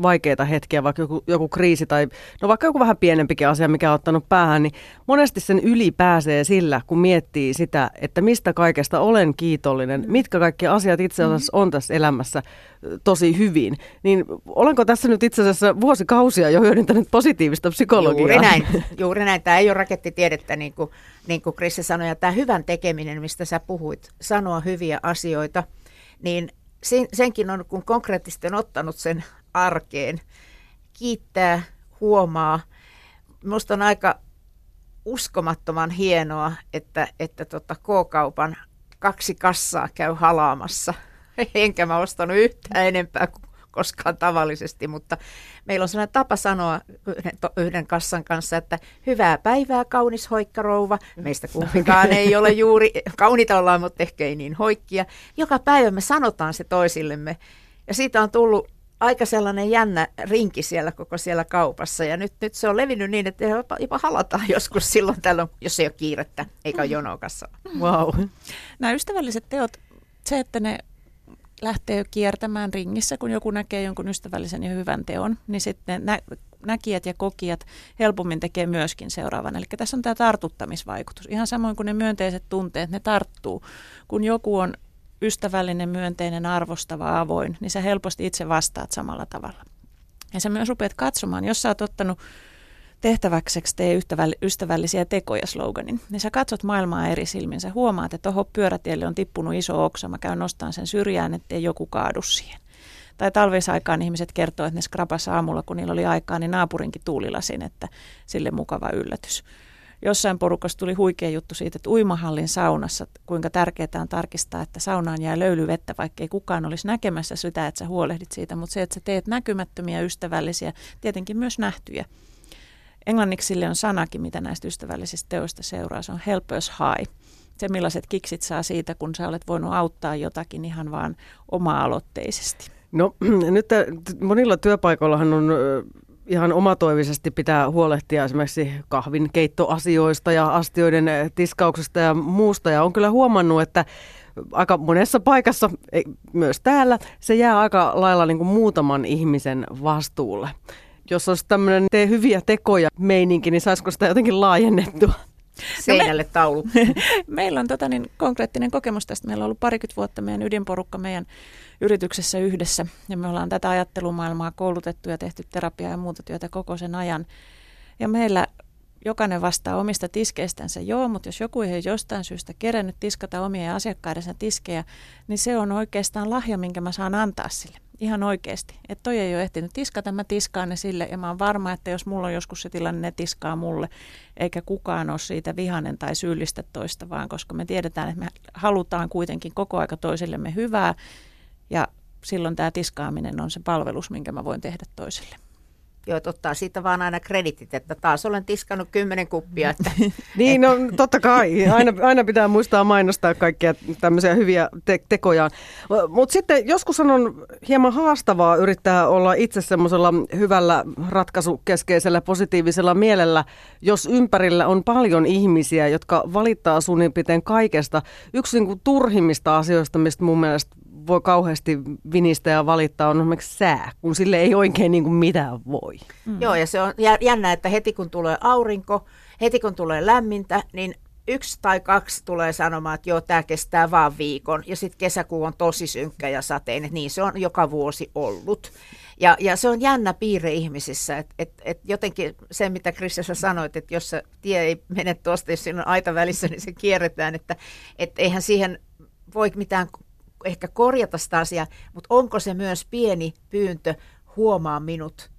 vaikeita hetkiä, vaikka joku, joku kriisi tai no vaikka joku vähän pienempikin asia, mikä on ottanut päähän, niin monesti sen yli pääsee sillä, kun miettii sitä, että mistä kaikesta olen kiitollinen, mitkä kaikki asiat itse asiassa on tässä elämässä tosi hyvin. Niin olenko tässä nyt itse asiassa vuosikausia jo hyödyntänyt positiivista psykologiaa? Juuri näin. Juuri näin. Tämä ei ole rakettitiedettä, niin kuin, niin kuin Krisse sanoi. Ja tämä hyvän tekeminen, mistä sä puhuit, sanoa hyviä asioita, niin senkin on, kun konkreettisesti on ottanut sen arkeen, kiittää, huomaa. Minusta on aika uskomattoman hienoa, että, että tota K-kaupan kaksi kassaa käy halaamassa. Enkä mä ostanut yhtään enempää kuin koskaan tavallisesti, mutta meillä on sellainen tapa sanoa yhden, yhden kassan kanssa, että hyvää päivää kaunis hoikkarouva. Meistä kumpikaan ei ole juuri, kauniita ollaan, mutta ehkä ei niin hoikkia. Joka päivä me sanotaan se toisillemme. Ja siitä on tullut aika sellainen jännä rinki siellä koko siellä kaupassa. Ja nyt, nyt se on levinnyt niin, että jopa, jopa halataan joskus silloin tällöin, jos ei ole kiirettä eikä ole jonoa Wow. Nämä ystävälliset teot, se, että ne lähtee kiertämään ringissä, kun joku näkee jonkun ystävällisen ja hyvän teon, niin sitten nä- näkijät ja kokijat helpommin tekee myöskin seuraavan. Eli tässä on tämä tartuttamisvaikutus. Ihan samoin kuin ne myönteiset tunteet, ne tarttuu. Kun joku on ystävällinen, myönteinen, arvostava, avoin, niin sä helposti itse vastaat samalla tavalla. Ja sä myös rupeat katsomaan, jos sä oot ottanut tehtäväkseksi tee ystävällisiä tekoja sloganin, niin sä katsot maailmaa eri silmin. Sä huomaat, että oho, pyörätielle on tippunut iso oksa, mä käyn nostamaan sen syrjään, ettei joku kaadu siihen. Tai talvisaikaan ihmiset kertoo, että ne skrapas aamulla, kun niillä oli aikaa, niin naapurinkin tuulilasin, että sille mukava yllätys jossain porukassa tuli huikea juttu siitä, että uimahallin saunassa, kuinka tärkeää on tarkistaa, että saunaan jää löylyvettä, vaikka ei kukaan olisi näkemässä sitä, että sä huolehdit siitä, mutta se, että sä teet näkymättömiä, ystävällisiä, tietenkin myös nähtyjä. Englanniksi sille on sanakin, mitä näistä ystävällisistä teoista seuraa, se on help us high. Se, millaiset kiksit saa siitä, kun sä olet voinut auttaa jotakin ihan vaan oma-aloitteisesti. No nyt monilla työpaikoillahan on ihan omatoivisesti pitää huolehtia esimerkiksi kahvin keittoasioista ja astioiden tiskauksesta ja muusta. Ja on kyllä huomannut, että aika monessa paikassa, myös täällä, se jää aika lailla niin kuin muutaman ihmisen vastuulle. Jos olisi tämmöinen tee hyviä tekoja meininki, niin saisiko sitä jotenkin laajennettua? Seinälle taulu. Meillä on tota, niin, konkreettinen kokemus tästä. Meillä on ollut parikymmentä vuotta meidän ydinporukka meidän yrityksessä yhdessä. Ja me ollaan tätä ajattelumaailmaa koulutettu ja tehty terapiaa ja muuta työtä koko sen ajan. Ja meillä jokainen vastaa omista tiskeistänsä, joo, mutta jos joku ei jostain syystä kerennyt tiskata omia asiakkaidensa tiskejä, niin se on oikeastaan lahja, minkä mä saan antaa sille. Ihan oikeasti. Että toi ei ole ehtinyt tiskata, mä tiskaan ne sille ja mä oon varma, että jos mulla on joskus se tilanne, ne tiskaa mulle. Eikä kukaan ole siitä vihanen tai syyllistä toista, vaan koska me tiedetään, että me halutaan kuitenkin koko aika toisillemme hyvää ja silloin tämä tiskaaminen on se palvelus, minkä mä voin tehdä toiselle. Joo, että ottaa siitä vaan aina kreditit, että taas olen tiskannut kymmenen kuppia. Että, niin, no totta kai. Aina, aina pitää muistaa mainostaa kaikkia tämmöisiä hyviä te- tekoja. Mutta sitten joskus on hieman haastavaa yrittää olla itse semmoisella hyvällä ratkaisukeskeisellä positiivisella mielellä, jos ympärillä on paljon ihmisiä, jotka valittaa suunnilleen kaikesta. Yksi niin kuin turhimmista asioista, mistä mun mielestä voi kauheasti vinistä ja valittaa on esimerkiksi sää, kun sille ei oikein niin kuin mitään voi. Mm. Joo, ja se on jännä, että heti kun tulee aurinko, heti kun tulee lämmintä, niin yksi tai kaksi tulee sanomaan, että joo, tämä kestää vaan viikon. Ja sitten kesäkuu on tosi synkkä ja sateinen. Niin se on joka vuosi ollut. Ja, ja se on jännä piirre ihmisissä, että et, et jotenkin se, mitä Krista sä sanoit, että jos se tie ei mene tuosta, jos siinä on aita välissä, niin se kierretään, että et eihän siihen voi mitään ehkä korjata sitä asiaa, mutta onko se myös pieni pyyntö huomaa minut?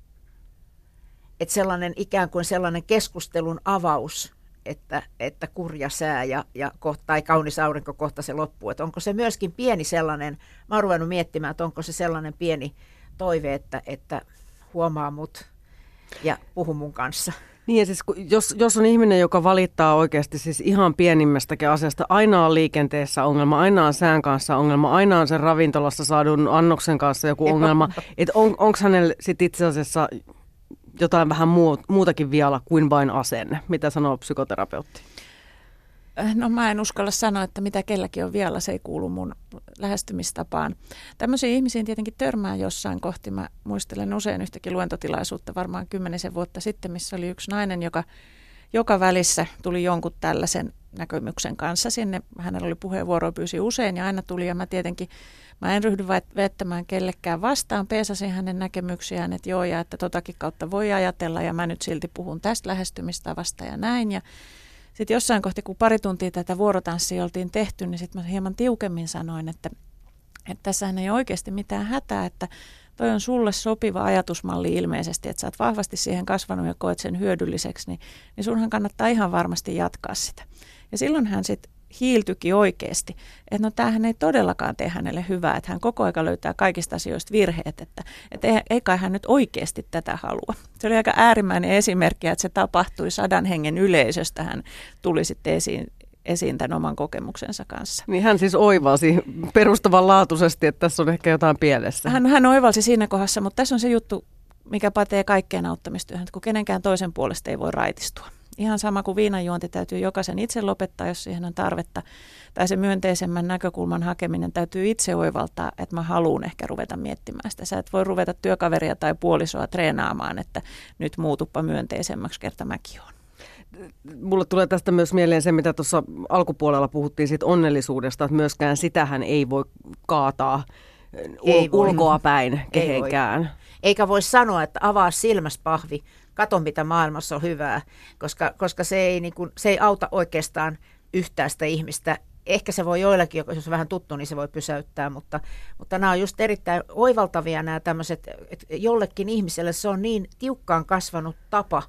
Että sellainen ikään kuin sellainen keskustelun avaus, että, että kurja sää ja, ja kohta, tai kaunis aurinko kohta se loppuu. Että onko se myöskin pieni sellainen, mä oon ruvennut miettimään, että onko se sellainen pieni toive, että, että huomaa mut ja puhu mun kanssa. Niin ja siis jos, jos on ihminen, joka valittaa oikeasti siis ihan pienimmästäkin asiasta, aina on liikenteessä ongelma, aina on sään kanssa ongelma, aina on sen ravintolassa saadun annoksen kanssa joku ongelma, että on, onko hänellä sitten itse asiassa jotain vähän muu, muutakin vielä kuin vain asenne, mitä sanoo psykoterapeutti? Äh, no mä en uskalla sanoa, että mitä kelläkin on vielä, se ei kuulu mun lähestymistapaan. Tämmöisiin ihmisiin tietenkin törmää jossain kohti. Mä muistelen usein yhtäkin luentotilaisuutta varmaan kymmenisen vuotta sitten, missä oli yksi nainen, joka joka välissä tuli jonkun tällaisen näkemyksen kanssa sinne. Hänellä oli puheenvuoro, pyysi usein ja aina tuli ja mä tietenkin, mä en ryhdy vettämään kellekään vastaan, peesasin hänen näkemyksiään, että joo ja että totakin kautta voi ajatella ja mä nyt silti puhun tästä lähestymistavasta ja näin ja sitten jossain kohti, kun pari tuntia tätä vuorotanssia oltiin tehty, niin sitten mä hieman tiukemmin sanoin, että, että tässähän ei oikeasti mitään hätää, että toi on sulle sopiva ajatusmalli ilmeisesti, että sä oot vahvasti siihen kasvanut ja koet sen hyödylliseksi, niin, niin sunhan kannattaa ihan varmasti jatkaa sitä. Ja silloin hän sitten hiiltykin oikeasti, että no tämähän ei todellakaan tee hänelle hyvää, että hän koko ajan löytää kaikista asioista virheet, että, että ei, ei kai hän nyt oikeasti tätä halua. Se oli aika äärimmäinen esimerkki, että se tapahtui sadan hengen yleisöstä, hän tuli sitten esiin, esiin tämän oman kokemuksensa kanssa. Niin hän siis oivalsi perustavanlaatuisesti, että tässä on ehkä jotain pielessä. Hän, hän oivalsi siinä kohdassa, mutta tässä on se juttu, mikä pätee kaikkeen auttamistyöhön, että kun kenenkään toisen puolesta ei voi raitistua. Ihan sama kuin viinanjuonti täytyy jokaisen itse lopettaa, jos siihen on tarvetta. Tai se myönteisemmän näkökulman hakeminen täytyy itse oivaltaa, että mä haluan ehkä ruveta miettimään sitä. Sä et voi ruveta työkaveria tai puolisoa treenaamaan, että nyt muutuppa myönteisemmäksi, kerta mäkin on. Mulle tulee tästä myös mieleen se, mitä tuossa alkupuolella puhuttiin siitä onnellisuudesta, että myöskään sitähän ei voi kaataa ei voi. ulkoa päin kehenkään. Ei voi. Eikä voi sanoa, että avaa silmäs pahvi, kato mitä maailmassa on hyvää, koska, koska se, ei, niin kuin, se ei auta oikeastaan yhtään sitä ihmistä. Ehkä se voi joillakin, jos on vähän tuttu, niin se voi pysäyttää, mutta, mutta nämä on just erittäin oivaltavia nämä tämmöiset, että jollekin ihmiselle se on niin tiukkaan kasvanut tapa,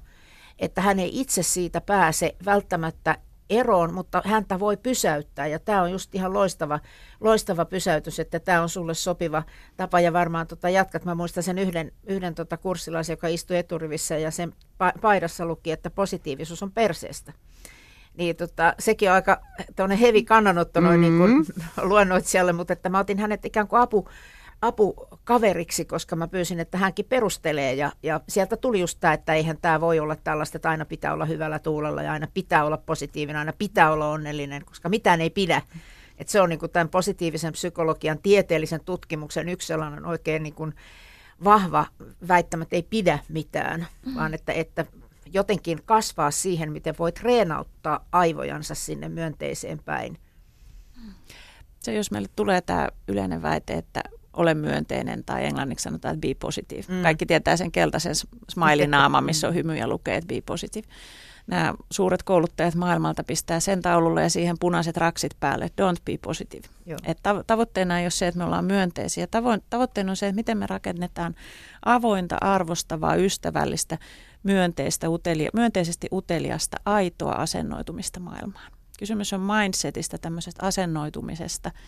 että hän ei itse siitä pääse välttämättä eroon, mutta häntä voi pysäyttää. Ja tämä on just ihan loistava, loistava pysäytys, että tämä on sulle sopiva tapa ja varmaan tota jatkat. Mä muistan sen yhden, yhden tota kurssilaisen, joka istui eturivissä ja sen paidassa luki, että positiivisuus on perseestä. Niin tota, sekin on aika hevi kannanotto noin mm-hmm. niin luennoitsijalle, mutta että mä otin hänet ikään kuin apu, apukaveriksi, koska mä pyysin, että hänkin perustelee ja, ja sieltä tuli just tämä, että eihän tämä voi olla tällaista, että aina pitää olla hyvällä tuulella ja aina pitää olla positiivinen, aina pitää olla onnellinen, koska mitään ei pidä. Et se on niin tämän positiivisen psykologian tieteellisen tutkimuksen yksi sellainen oikein niin kuin vahva väittämä, että ei pidä mitään, mm. vaan että, että jotenkin kasvaa siihen, miten voi treenauttaa aivojansa sinne myönteiseen päin. Se, jos meille tulee tämä yleinen väite, että ole myönteinen tai englanniksi sanotaan, että be positive. Mm. Kaikki tietää sen keltaisen smiley-naaman, missä on hymy ja lukee, että be positive. Nämä suuret kouluttajat maailmalta pistää sen taululle ja siihen punaiset raksit päälle, don't be positive. Et tavoitteena ei ole se, että me ollaan myönteisiä. Tavo- tavoitteena on se, että miten me rakennetaan avointa, arvostavaa, ystävällistä, myönteistä, utelia, myönteisesti uteliasta, aitoa asennoitumista maailmaan. Kysymys on mindsetistä, tämmöisestä asennoitumisesta –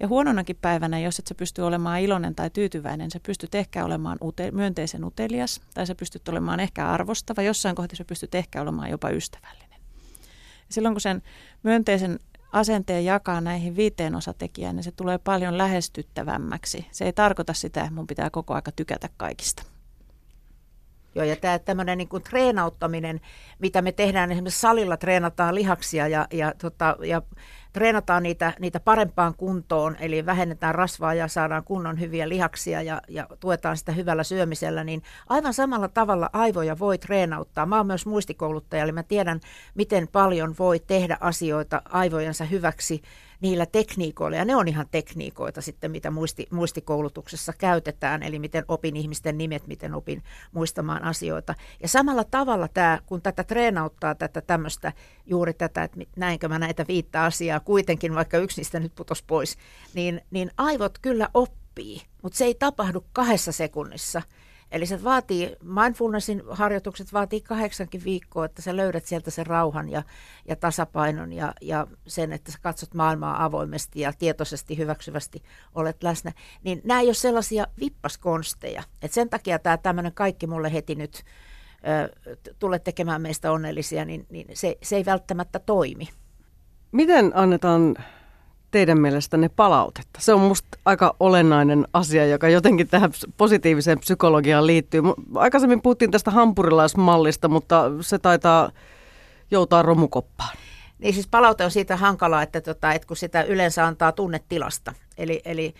ja huononakin päivänä, jos et sä pysty olemaan iloinen tai tyytyväinen, sä pystyt ehkä olemaan ute- myönteisen utelias tai sä pystyt olemaan ehkä arvostava. Jossain kohtaa sä pystyt ehkä olemaan jopa ystävällinen. Ja silloin kun sen myönteisen asenteen jakaa näihin viiteen osatekijään, niin se tulee paljon lähestyttävämmäksi. Se ei tarkoita sitä, että mun pitää koko aika tykätä kaikista. Joo, ja tämä tämmöinen niin kuin treenauttaminen, mitä me tehdään esimerkiksi salilla, treenataan lihaksia ja, ja, tota, ja treenataan niitä, niitä parempaan kuntoon, eli vähennetään rasvaa ja saadaan kunnon hyviä lihaksia ja, ja tuetaan sitä hyvällä syömisellä, niin aivan samalla tavalla aivoja voi treenauttaa. Mä oon myös muistikouluttaja, eli mä tiedän, miten paljon voi tehdä asioita aivojensa hyväksi niillä tekniikoilla, ja ne on ihan tekniikoita sitten, mitä muisti, muistikoulutuksessa käytetään, eli miten opin ihmisten nimet, miten opin muistamaan asioita. Ja samalla tavalla tämä, kun tätä treenauttaa, tätä tämmöistä, juuri tätä, että näinkö mä näitä viittä asiaa kuitenkin, vaikka yksi niistä nyt putos pois, niin, niin aivot kyllä oppii, mutta se ei tapahdu kahdessa sekunnissa – Eli se vaatii, mindfulnessin harjoitukset vaatii kahdeksankin viikkoa, että sä löydät sieltä sen rauhan ja, ja tasapainon ja, ja sen, että sä katsot maailmaa avoimesti ja tietoisesti hyväksyvästi olet läsnä. Niin nämä ei ole sellaisia vippaskonsteja. Et sen takia tämä tämmöinen kaikki mulle heti nyt ö, tule tekemään meistä onnellisia, niin, niin se, se ei välttämättä toimi. Miten annetaan teidän mielestänne palautetta? Se on musta aika olennainen asia, joka jotenkin tähän positiiviseen psykologiaan liittyy. Aikaisemmin puhuttiin tästä hampurilaismallista, mutta se taitaa joutaa romukoppaan. Niin siis palaute on siitä hankalaa, että, tota, että kun sitä yleensä antaa tunnetilasta. Eli, eli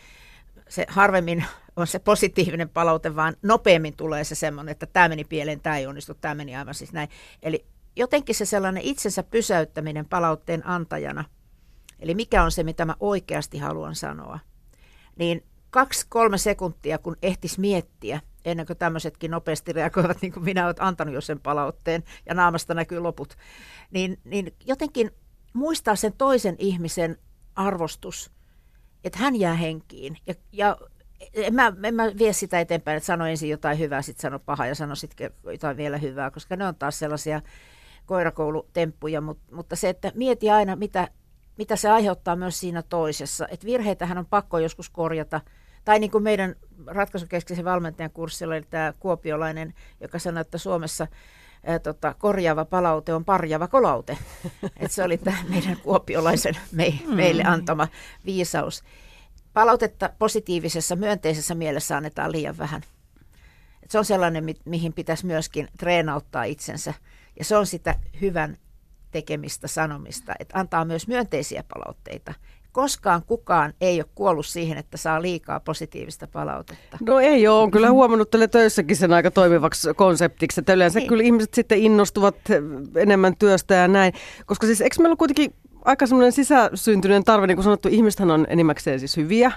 se harvemmin on se positiivinen palaute, vaan nopeammin tulee se semmoinen, että tämä meni pieleen, tämä ei onnistu, tämä meni aivan siis näin. Eli jotenkin se sellainen itsensä pysäyttäminen palautteen antajana – Eli mikä on se, mitä mä oikeasti haluan sanoa. Niin kaksi-kolme sekuntia, kun ehtis miettiä, ennen kuin tämmöisetkin nopeasti reagoivat, niin kuin minä olen antanut jo sen palautteen, ja naamasta näkyy loput, niin, niin jotenkin muistaa sen toisen ihmisen arvostus, että hän jää henkiin. Ja, ja en mä, en mä vie sitä eteenpäin, että sano ensin jotain hyvää, sitten sano pahaa ja sano sitten jotain vielä hyvää, koska ne on taas sellaisia koirakoulutemppuja, mutta, mutta se, että mieti aina, mitä mitä se aiheuttaa myös siinä toisessa. Että virheitähän on pakko joskus korjata. Tai niin kuin meidän ratkaisukeskeisen valmentajan kurssilla oli tämä kuopiolainen, joka sanoi, että Suomessa ää, tota, korjaava palaute on parjava kolaute. Et se oli tämä meidän kuopiolaisen me, meille antama viisaus. Palautetta positiivisessa, myönteisessä mielessä annetaan liian vähän. Et se on sellainen, mi- mihin pitäisi myöskin treenauttaa itsensä. Ja se on sitä hyvän tekemistä, sanomista, että antaa myös myönteisiä palautteita. Koskaan kukaan ei ole kuollut siihen, että saa liikaa positiivista palautetta. No ei ole, on kyllä huomannut tälle töissäkin sen aika toimivaksi konseptiksi, että yleensä Niin. kyllä ihmiset sitten innostuvat enemmän työstä ja näin. Koska siis eikö meillä ole kuitenkin aika semmoinen sisäsyntyinen tarve, niin kuin sanottu, ihmistähän on enimmäkseen siis hyviä.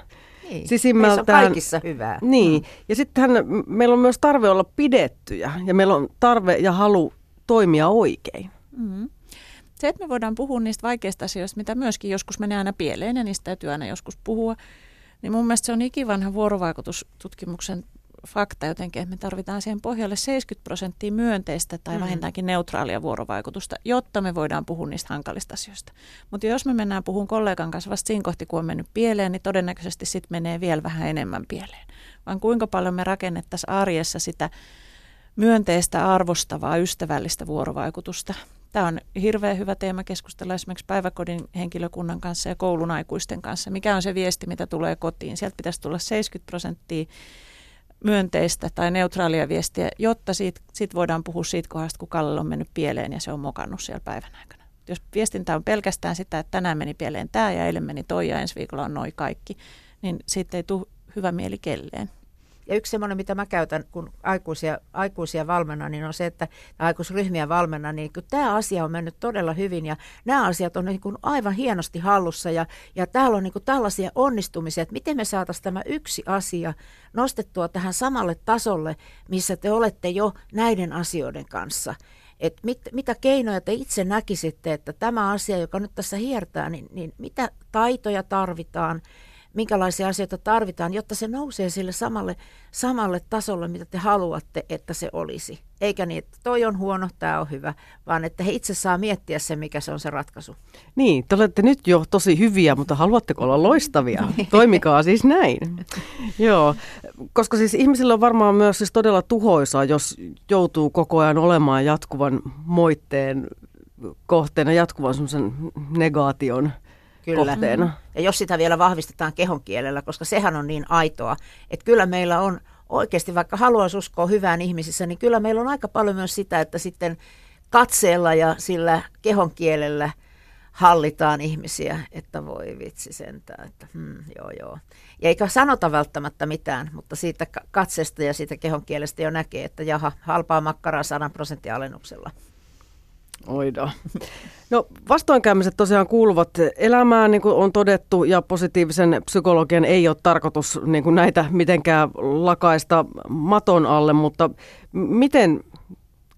Niin. Sisimmältään- on kaikissa hyvää. Niin, ja sittenhän meillä on myös tarve olla pidettyjä ja meillä on tarve ja halu toimia oikein. Mm. Se, että me voidaan puhua niistä vaikeista asioista, mitä myöskin joskus menee aina pieleen ja niistä täytyy aina joskus puhua, niin mun mielestä se on ikivanha vuorovaikutustutkimuksen fakta jotenkin, että me tarvitaan siihen pohjalle 70 prosenttia myönteistä tai Mhm. vähintäänkin neutraalia vuorovaikutusta, jotta me voidaan puhua niistä hankalista asioista. Mutta jos me mennään puhun kollegan kanssa vasta siinä kohti, kun on mennyt pieleen, niin todennäköisesti sitten menee vielä vähän enemmän pieleen. Vaan kuinka paljon me rakennettaisiin arjessa sitä myönteistä, arvostavaa, ystävällistä vuorovaikutusta. Tämä on hirveän hyvä teema keskustella esimerkiksi päiväkodin henkilökunnan kanssa ja koulun aikuisten kanssa. Mikä on se viesti, mitä tulee kotiin? Sieltä pitäisi tulla 70 prosenttia myönteistä tai neutraalia viestiä, jotta siitä, siitä voidaan puhua siitä kohdasta, kun Kalle on mennyt pieleen ja se on mokannut siellä päivän aikana. Jos viestintä on pelkästään sitä, että tänään meni pieleen tämä ja eilen meni toi ja ensi viikolla on noin kaikki, niin siitä ei tule hyvä mieli kelleen. Ja yksi semmoinen, mitä mä käytän, kun aikuisia, aikuisia valmennan, niin on se, että aikuisryhmiä valmennan, niin kun tämä asia on mennyt todella hyvin ja nämä asiat on niin kuin aivan hienosti hallussa ja, ja täällä on niin kuin tällaisia onnistumisia, että miten me saataisiin tämä yksi asia nostettua tähän samalle tasolle, missä te olette jo näiden asioiden kanssa. Et mit, mitä keinoja te itse näkisitte, että tämä asia, joka nyt tässä hiertää, niin, niin mitä taitoja tarvitaan, minkälaisia asioita tarvitaan, jotta se nousee sille samalle, samalle tasolle, mitä te haluatte, että se olisi. Eikä niin, että toi on huono, tämä on hyvä, vaan että he itse saa miettiä se, mikä se on se ratkaisu. Niin, te olette nyt jo tosi hyviä, mutta haluatteko olla loistavia? Toimikaa siis näin. Joo, koska siis ihmisillä on varmaan myös siis todella tuhoisaa, jos joutuu koko ajan olemaan jatkuvan moitteen kohteena, jatkuvan semmoisen negaation kohteena. Ja jos sitä vielä vahvistetaan kehon kielellä, koska sehän on niin aitoa, että kyllä meillä on oikeasti, vaikka haluaisi uskoa hyvään ihmisissä, niin kyllä meillä on aika paljon myös sitä, että sitten katseella ja sillä kehon kielellä hallitaan ihmisiä, että voi vitsi sentään, että hmm, joo joo. Ja eikä sanota välttämättä mitään, mutta siitä ka- katseesta ja siitä kehon kielestä jo näkee, että jaha, halpaa makkaraa 100 prosentin alennuksella. Oida. No vastoinkäymiset tosiaan kuuluvat elämään, niin kuin on todettu, ja positiivisen psykologian ei ole tarkoitus niin kuin näitä mitenkään lakaista maton alle, mutta miten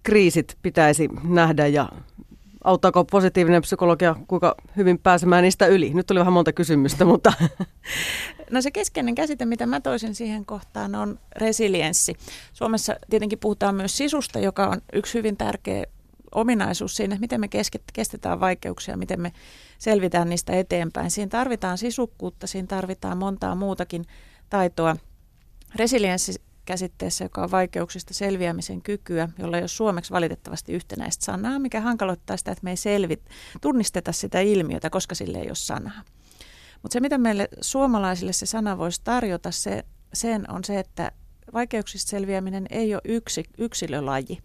kriisit pitäisi nähdä ja auttaako positiivinen psykologia kuinka hyvin pääsemään niistä yli? Nyt tuli vähän monta kysymystä, mutta No se keskeinen käsite, mitä mä toisin siihen kohtaan, on resilienssi. Suomessa tietenkin puhutaan myös sisusta, joka on yksi hyvin tärkeä ominaisuus siinä, että miten me kestetään vaikeuksia, miten me selvitään niistä eteenpäin. Siinä tarvitaan sisukkuutta, siinä tarvitaan montaa muutakin taitoa. Resilienssikäsitteessä, joka on vaikeuksista selviämisen kykyä, jolla ei ole suomeksi valitettavasti yhtenäistä sanaa, mikä hankaloittaa sitä, että me ei selvit, tunnisteta sitä ilmiötä, koska sille ei ole sanaa. Mutta se, mitä meille suomalaisille se sana voisi tarjota, se, sen on se, että vaikeuksista selviäminen ei ole yksi, yksilölaji,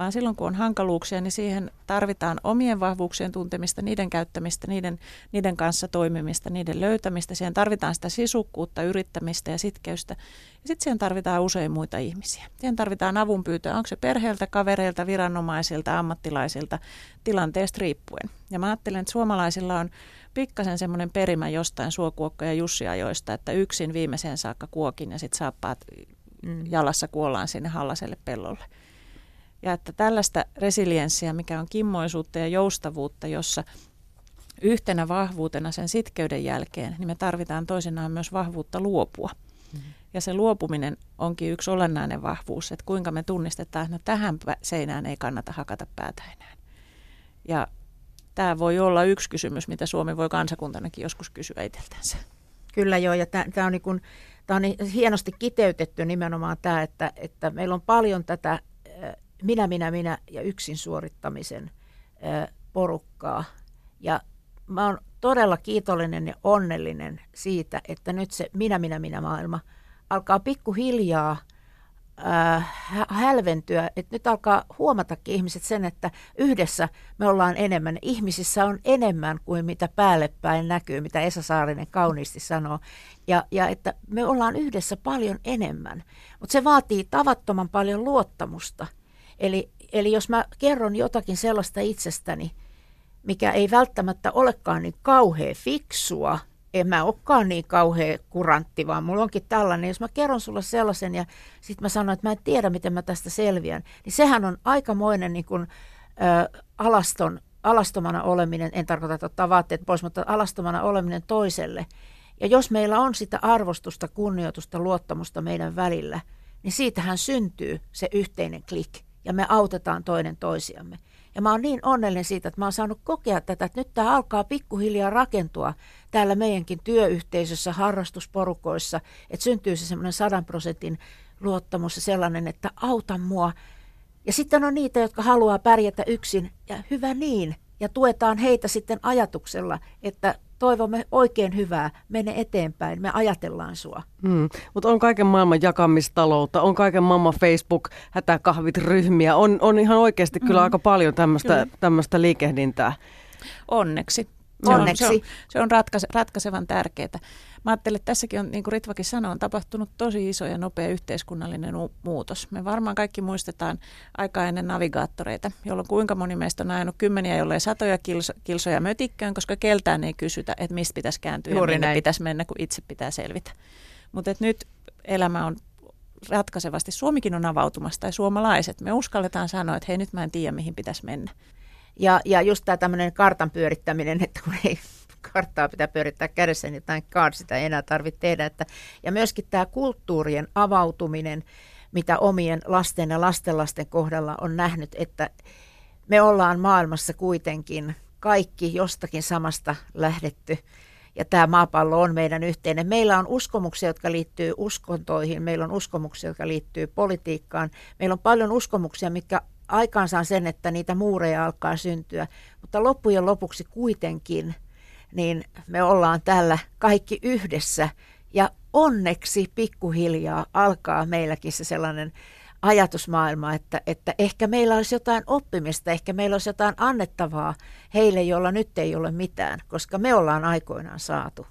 vaan silloin kun on hankaluuksia, niin siihen tarvitaan omien vahvuuksien tuntemista, niiden käyttämistä, niiden, niiden kanssa toimimista, niiden löytämistä. Siihen tarvitaan sitä sisukkuutta, yrittämistä ja sitkeystä. Ja sitten siihen tarvitaan usein muita ihmisiä. Siihen tarvitaan avunpyytöä, onko se perheeltä, kavereilta, viranomaisilta, ammattilaisilta, tilanteesta riippuen. Ja mä ajattelen, että suomalaisilla on pikkasen semmoinen perimä jostain suokuokko- ja jussiajoista, että yksin viimeiseen saakka kuokin ja sitten saappaat jalassa kuollaan sinne hallaselle pellolle. Ja että tällaista resilienssiä, mikä on kimmoisuutta ja joustavuutta, jossa yhtenä vahvuutena sen sitkeyden jälkeen, niin me tarvitaan toisinaan myös vahvuutta luopua. Mm-hmm. Ja se luopuminen onkin yksi olennainen vahvuus, että kuinka me tunnistetaan, että no tähän seinään ei kannata hakata päätä enää. Ja tämä voi olla yksi kysymys, mitä Suomi voi kansakuntanakin joskus kysyä itseltänsä. Kyllä joo, ja tämä on, niin kun, tää on niin hienosti kiteytetty nimenomaan tämä, että, että meillä on paljon tätä minä, minä, minä ja yksin suorittamisen porukkaa. Ja mä oon todella kiitollinen ja onnellinen siitä, että nyt se minä, minä, minä maailma alkaa pikkuhiljaa hälventyä, että nyt alkaa huomatakin ihmiset sen, että yhdessä me ollaan enemmän. Ihmisissä on enemmän kuin mitä päälle päin näkyy, mitä Esa Saarinen kauniisti sanoo. Ja, ja että me ollaan yhdessä paljon enemmän. Mutta se vaatii tavattoman paljon luottamusta. Eli, eli jos mä kerron jotakin sellaista itsestäni, mikä ei välttämättä olekaan niin kauhean fiksua, en mä olekaan niin kauhean kurantti, vaan mulla onkin tällainen. Jos mä kerron sulle sellaisen ja sitten mä sanon, että mä en tiedä, miten mä tästä selviän, niin sehän on aikamoinen niin kuin, ä, alaston, alastomana oleminen, en tarkoita, että ottaa vaatteet pois, mutta alastomana oleminen toiselle. Ja jos meillä on sitä arvostusta, kunnioitusta, luottamusta meidän välillä, niin siitähän syntyy se yhteinen klik ja me autetaan toinen toisiamme. Ja mä oon niin onnellinen siitä, että mä oon saanut kokea tätä, että nyt tämä alkaa pikkuhiljaa rakentua täällä meidänkin työyhteisössä, harrastusporukoissa, että syntyy se semmoinen sadan prosentin luottamus ja sellainen, että auta mua. Ja sitten on niitä, jotka haluaa pärjätä yksin, ja hyvä niin. Ja tuetaan heitä sitten ajatuksella, että toivomme oikein hyvää, mene eteenpäin, me ajatellaan sua. Mm, mutta on kaiken maailman jakamistaloutta, on kaiken maailman Facebook-hätäkahvit, ryhmiä, on, on ihan oikeasti mm. kyllä aika paljon tämmöistä liikehdintää. Onneksi. Se Onneksi. On, se on, se on ratkaise, ratkaisevan tärkeää. Mä ajattelen, että tässäkin on, niin kuin Ritvakin sanoi, on tapahtunut tosi iso ja nopea yhteiskunnallinen u- muutos. Me varmaan kaikki muistetaan aika ennen navigaattoreita, jolloin kuinka moni meistä on ajanut kymmeniä, jollei satoja kilso, kilsoja mötikkään, koska keltään ei kysytä, että mistä pitäisi kääntyä Juuri ja minne näin. pitäisi mennä, kun itse pitää selvitä. Mutta nyt elämä on ratkaisevasti. Suomikin on avautumassa, tai suomalaiset. Me uskalletaan sanoa, että hei nyt mä en tiedä, mihin pitäisi mennä. Ja, ja just tämä tämmöinen kartan pyörittäminen, että kun ei karttaa pitää pyörittää kädessä, niin jotain card sitä ei enää tarvitse tehdä. Että, ja myöskin tämä kulttuurien avautuminen, mitä omien lasten ja lastenlasten kohdalla on nähnyt, että me ollaan maailmassa kuitenkin kaikki jostakin samasta lähdetty. Ja tämä maapallo on meidän yhteinen. Meillä on uskomuksia, jotka liittyy uskontoihin, meillä on uskomuksia, jotka liittyy politiikkaan. Meillä on paljon uskomuksia, mikä aikaansaa sen, että niitä muureja alkaa syntyä. Mutta loppujen lopuksi kuitenkin, niin me ollaan täällä kaikki yhdessä. Ja onneksi pikkuhiljaa alkaa meilläkin se sellainen ajatusmaailma, että, että ehkä meillä olisi jotain oppimista, ehkä meillä olisi jotain annettavaa heille, joilla nyt ei ole mitään, koska me ollaan aikoinaan saatu.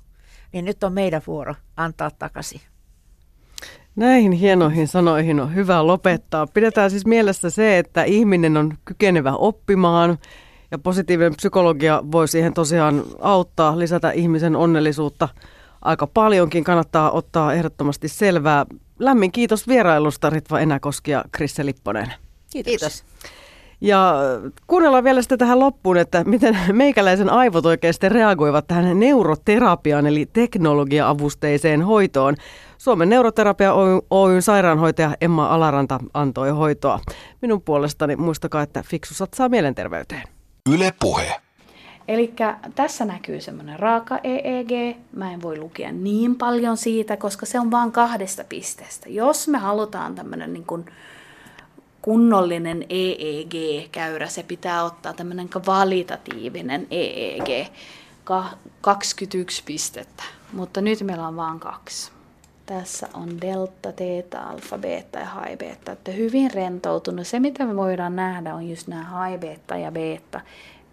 Niin nyt on meidän vuoro antaa takaisin. Näihin hienoihin sanoihin on hyvä lopettaa. Pidetään siis mielessä se, että ihminen on kykenevä oppimaan ja positiivinen psykologia voi siihen tosiaan auttaa, lisätä ihmisen onnellisuutta aika paljonkin. Kannattaa ottaa ehdottomasti selvää. Lämmin kiitos vierailusta Ritva Enäkoski ja Krisse Lipponen. Kiitos. kiitos. Ja kuunnellaan vielä sitten tähän loppuun, että miten meikäläisen aivot oikeasti reagoivat tähän neuroterapiaan eli teknologia-avusteiseen hoitoon. Suomen neuroterapia Oyn sairaanhoitaja Emma Alaranta antoi hoitoa. Minun puolestani muistakaa, että fiksu satsaa mielenterveyteen. Yle puhe. Eli tässä näkyy semmoinen raaka EEG. Mä en voi lukea niin paljon siitä, koska se on vain kahdesta pisteestä. Jos me halutaan tämmöinen niin kuin kunnollinen EEG-käyrä, se pitää ottaa tämmöinen kvalitatiivinen EEG, 21 pistettä, mutta nyt meillä on vain kaksi. Tässä on delta, theta, alfa, beta ja high beta. Että hyvin rentoutunut. Se, mitä me voidaan nähdä, on just nämä high beta ja beta.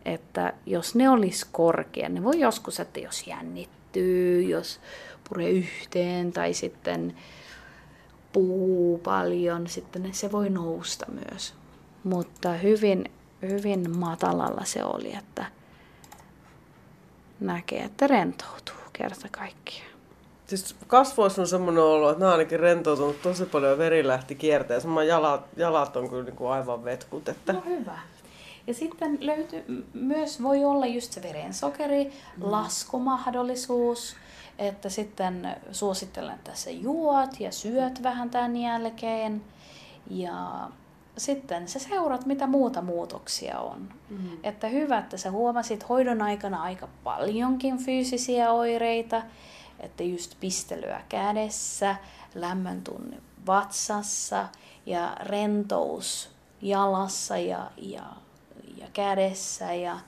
Että jos ne olisi korkea, ne voi joskus, että jos jännittyy, jos puree yhteen tai sitten puhuu paljon, sitten se voi nousta myös. Mutta hyvin, hyvin matalalla se oli, että näkee, että rentoutuu kerta kaikkiaan. Siis kasvoissa on semmoinen olo, että nämä ainakin rentoutunut tosi paljon ja veri lähti kierteeseen. Mä jalat, jalat on kyllä niin kuin aivan vetkut. Että... No hyvä. Ja sitten löytyy, myös voi olla just se verensokeri, mm. laskumahdollisuus, että sitten suosittelen, että sä juot ja syöt vähän tämän jälkeen. Ja sitten sä seuraat, mitä muuta muutoksia on. Mm. Että hyvä, että sä huomasit hoidon aikana aika paljonkin fyysisiä oireita, että just pistelyä kädessä, lämmön tunne vatsassa ja rentous jalassa ja, ja, ja kädessä ja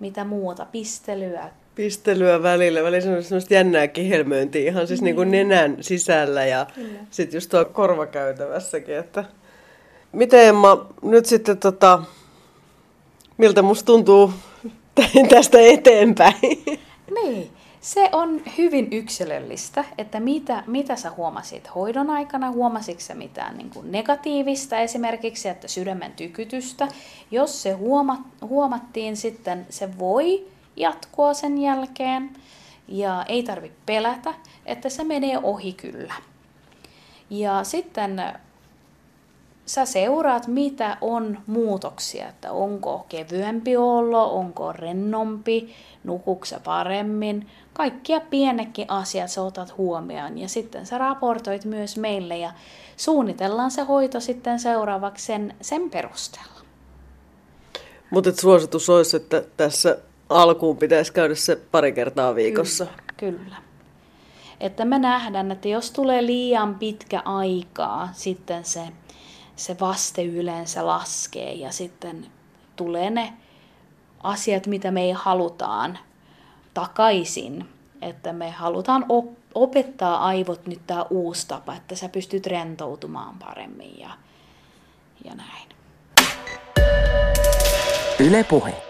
mitä muuta, pistelyä. Pistelyä välillä, välillä on semmoista jännää kihelmöintiä ihan siis niin. niin nenän sisällä ja sitten just tuo korvakäytävässäkin, että Miten Emma, nyt sitten tota, miltä musta tuntuu tästä eteenpäin? Niin, se on hyvin yksilöllistä, että mitä, mitä sä huomasit hoidon aikana, huomasitko sä mitään niin kuin negatiivista esimerkiksi, että sydämen tykytystä. Jos se huoma, huomattiin sitten, se voi jatkua sen jälkeen ja ei tarvitse pelätä, että se menee ohi kyllä. Ja sitten sä seuraat, mitä on muutoksia, että onko kevyempi olo, onko rennompi, nukuksa paremmin. Kaikkia pienekin asiat sä otat huomioon ja sitten sä raportoit myös meille ja suunnitellaan se hoito sitten seuraavaksi sen, sen perusteella. Mutta suositus olisi, että tässä alkuun pitäisi käydä se pari kertaa viikossa. Kyllä, kyllä. Että me nähdään, että jos tulee liian pitkä aikaa sitten se se vaste yleensä laskee ja sitten tulee ne asiat, mitä me ei halutaan takaisin. Että me halutaan opettaa aivot nyt tämä uusi tapa, että sä pystyt rentoutumaan paremmin ja, ja näin. Yle puhe.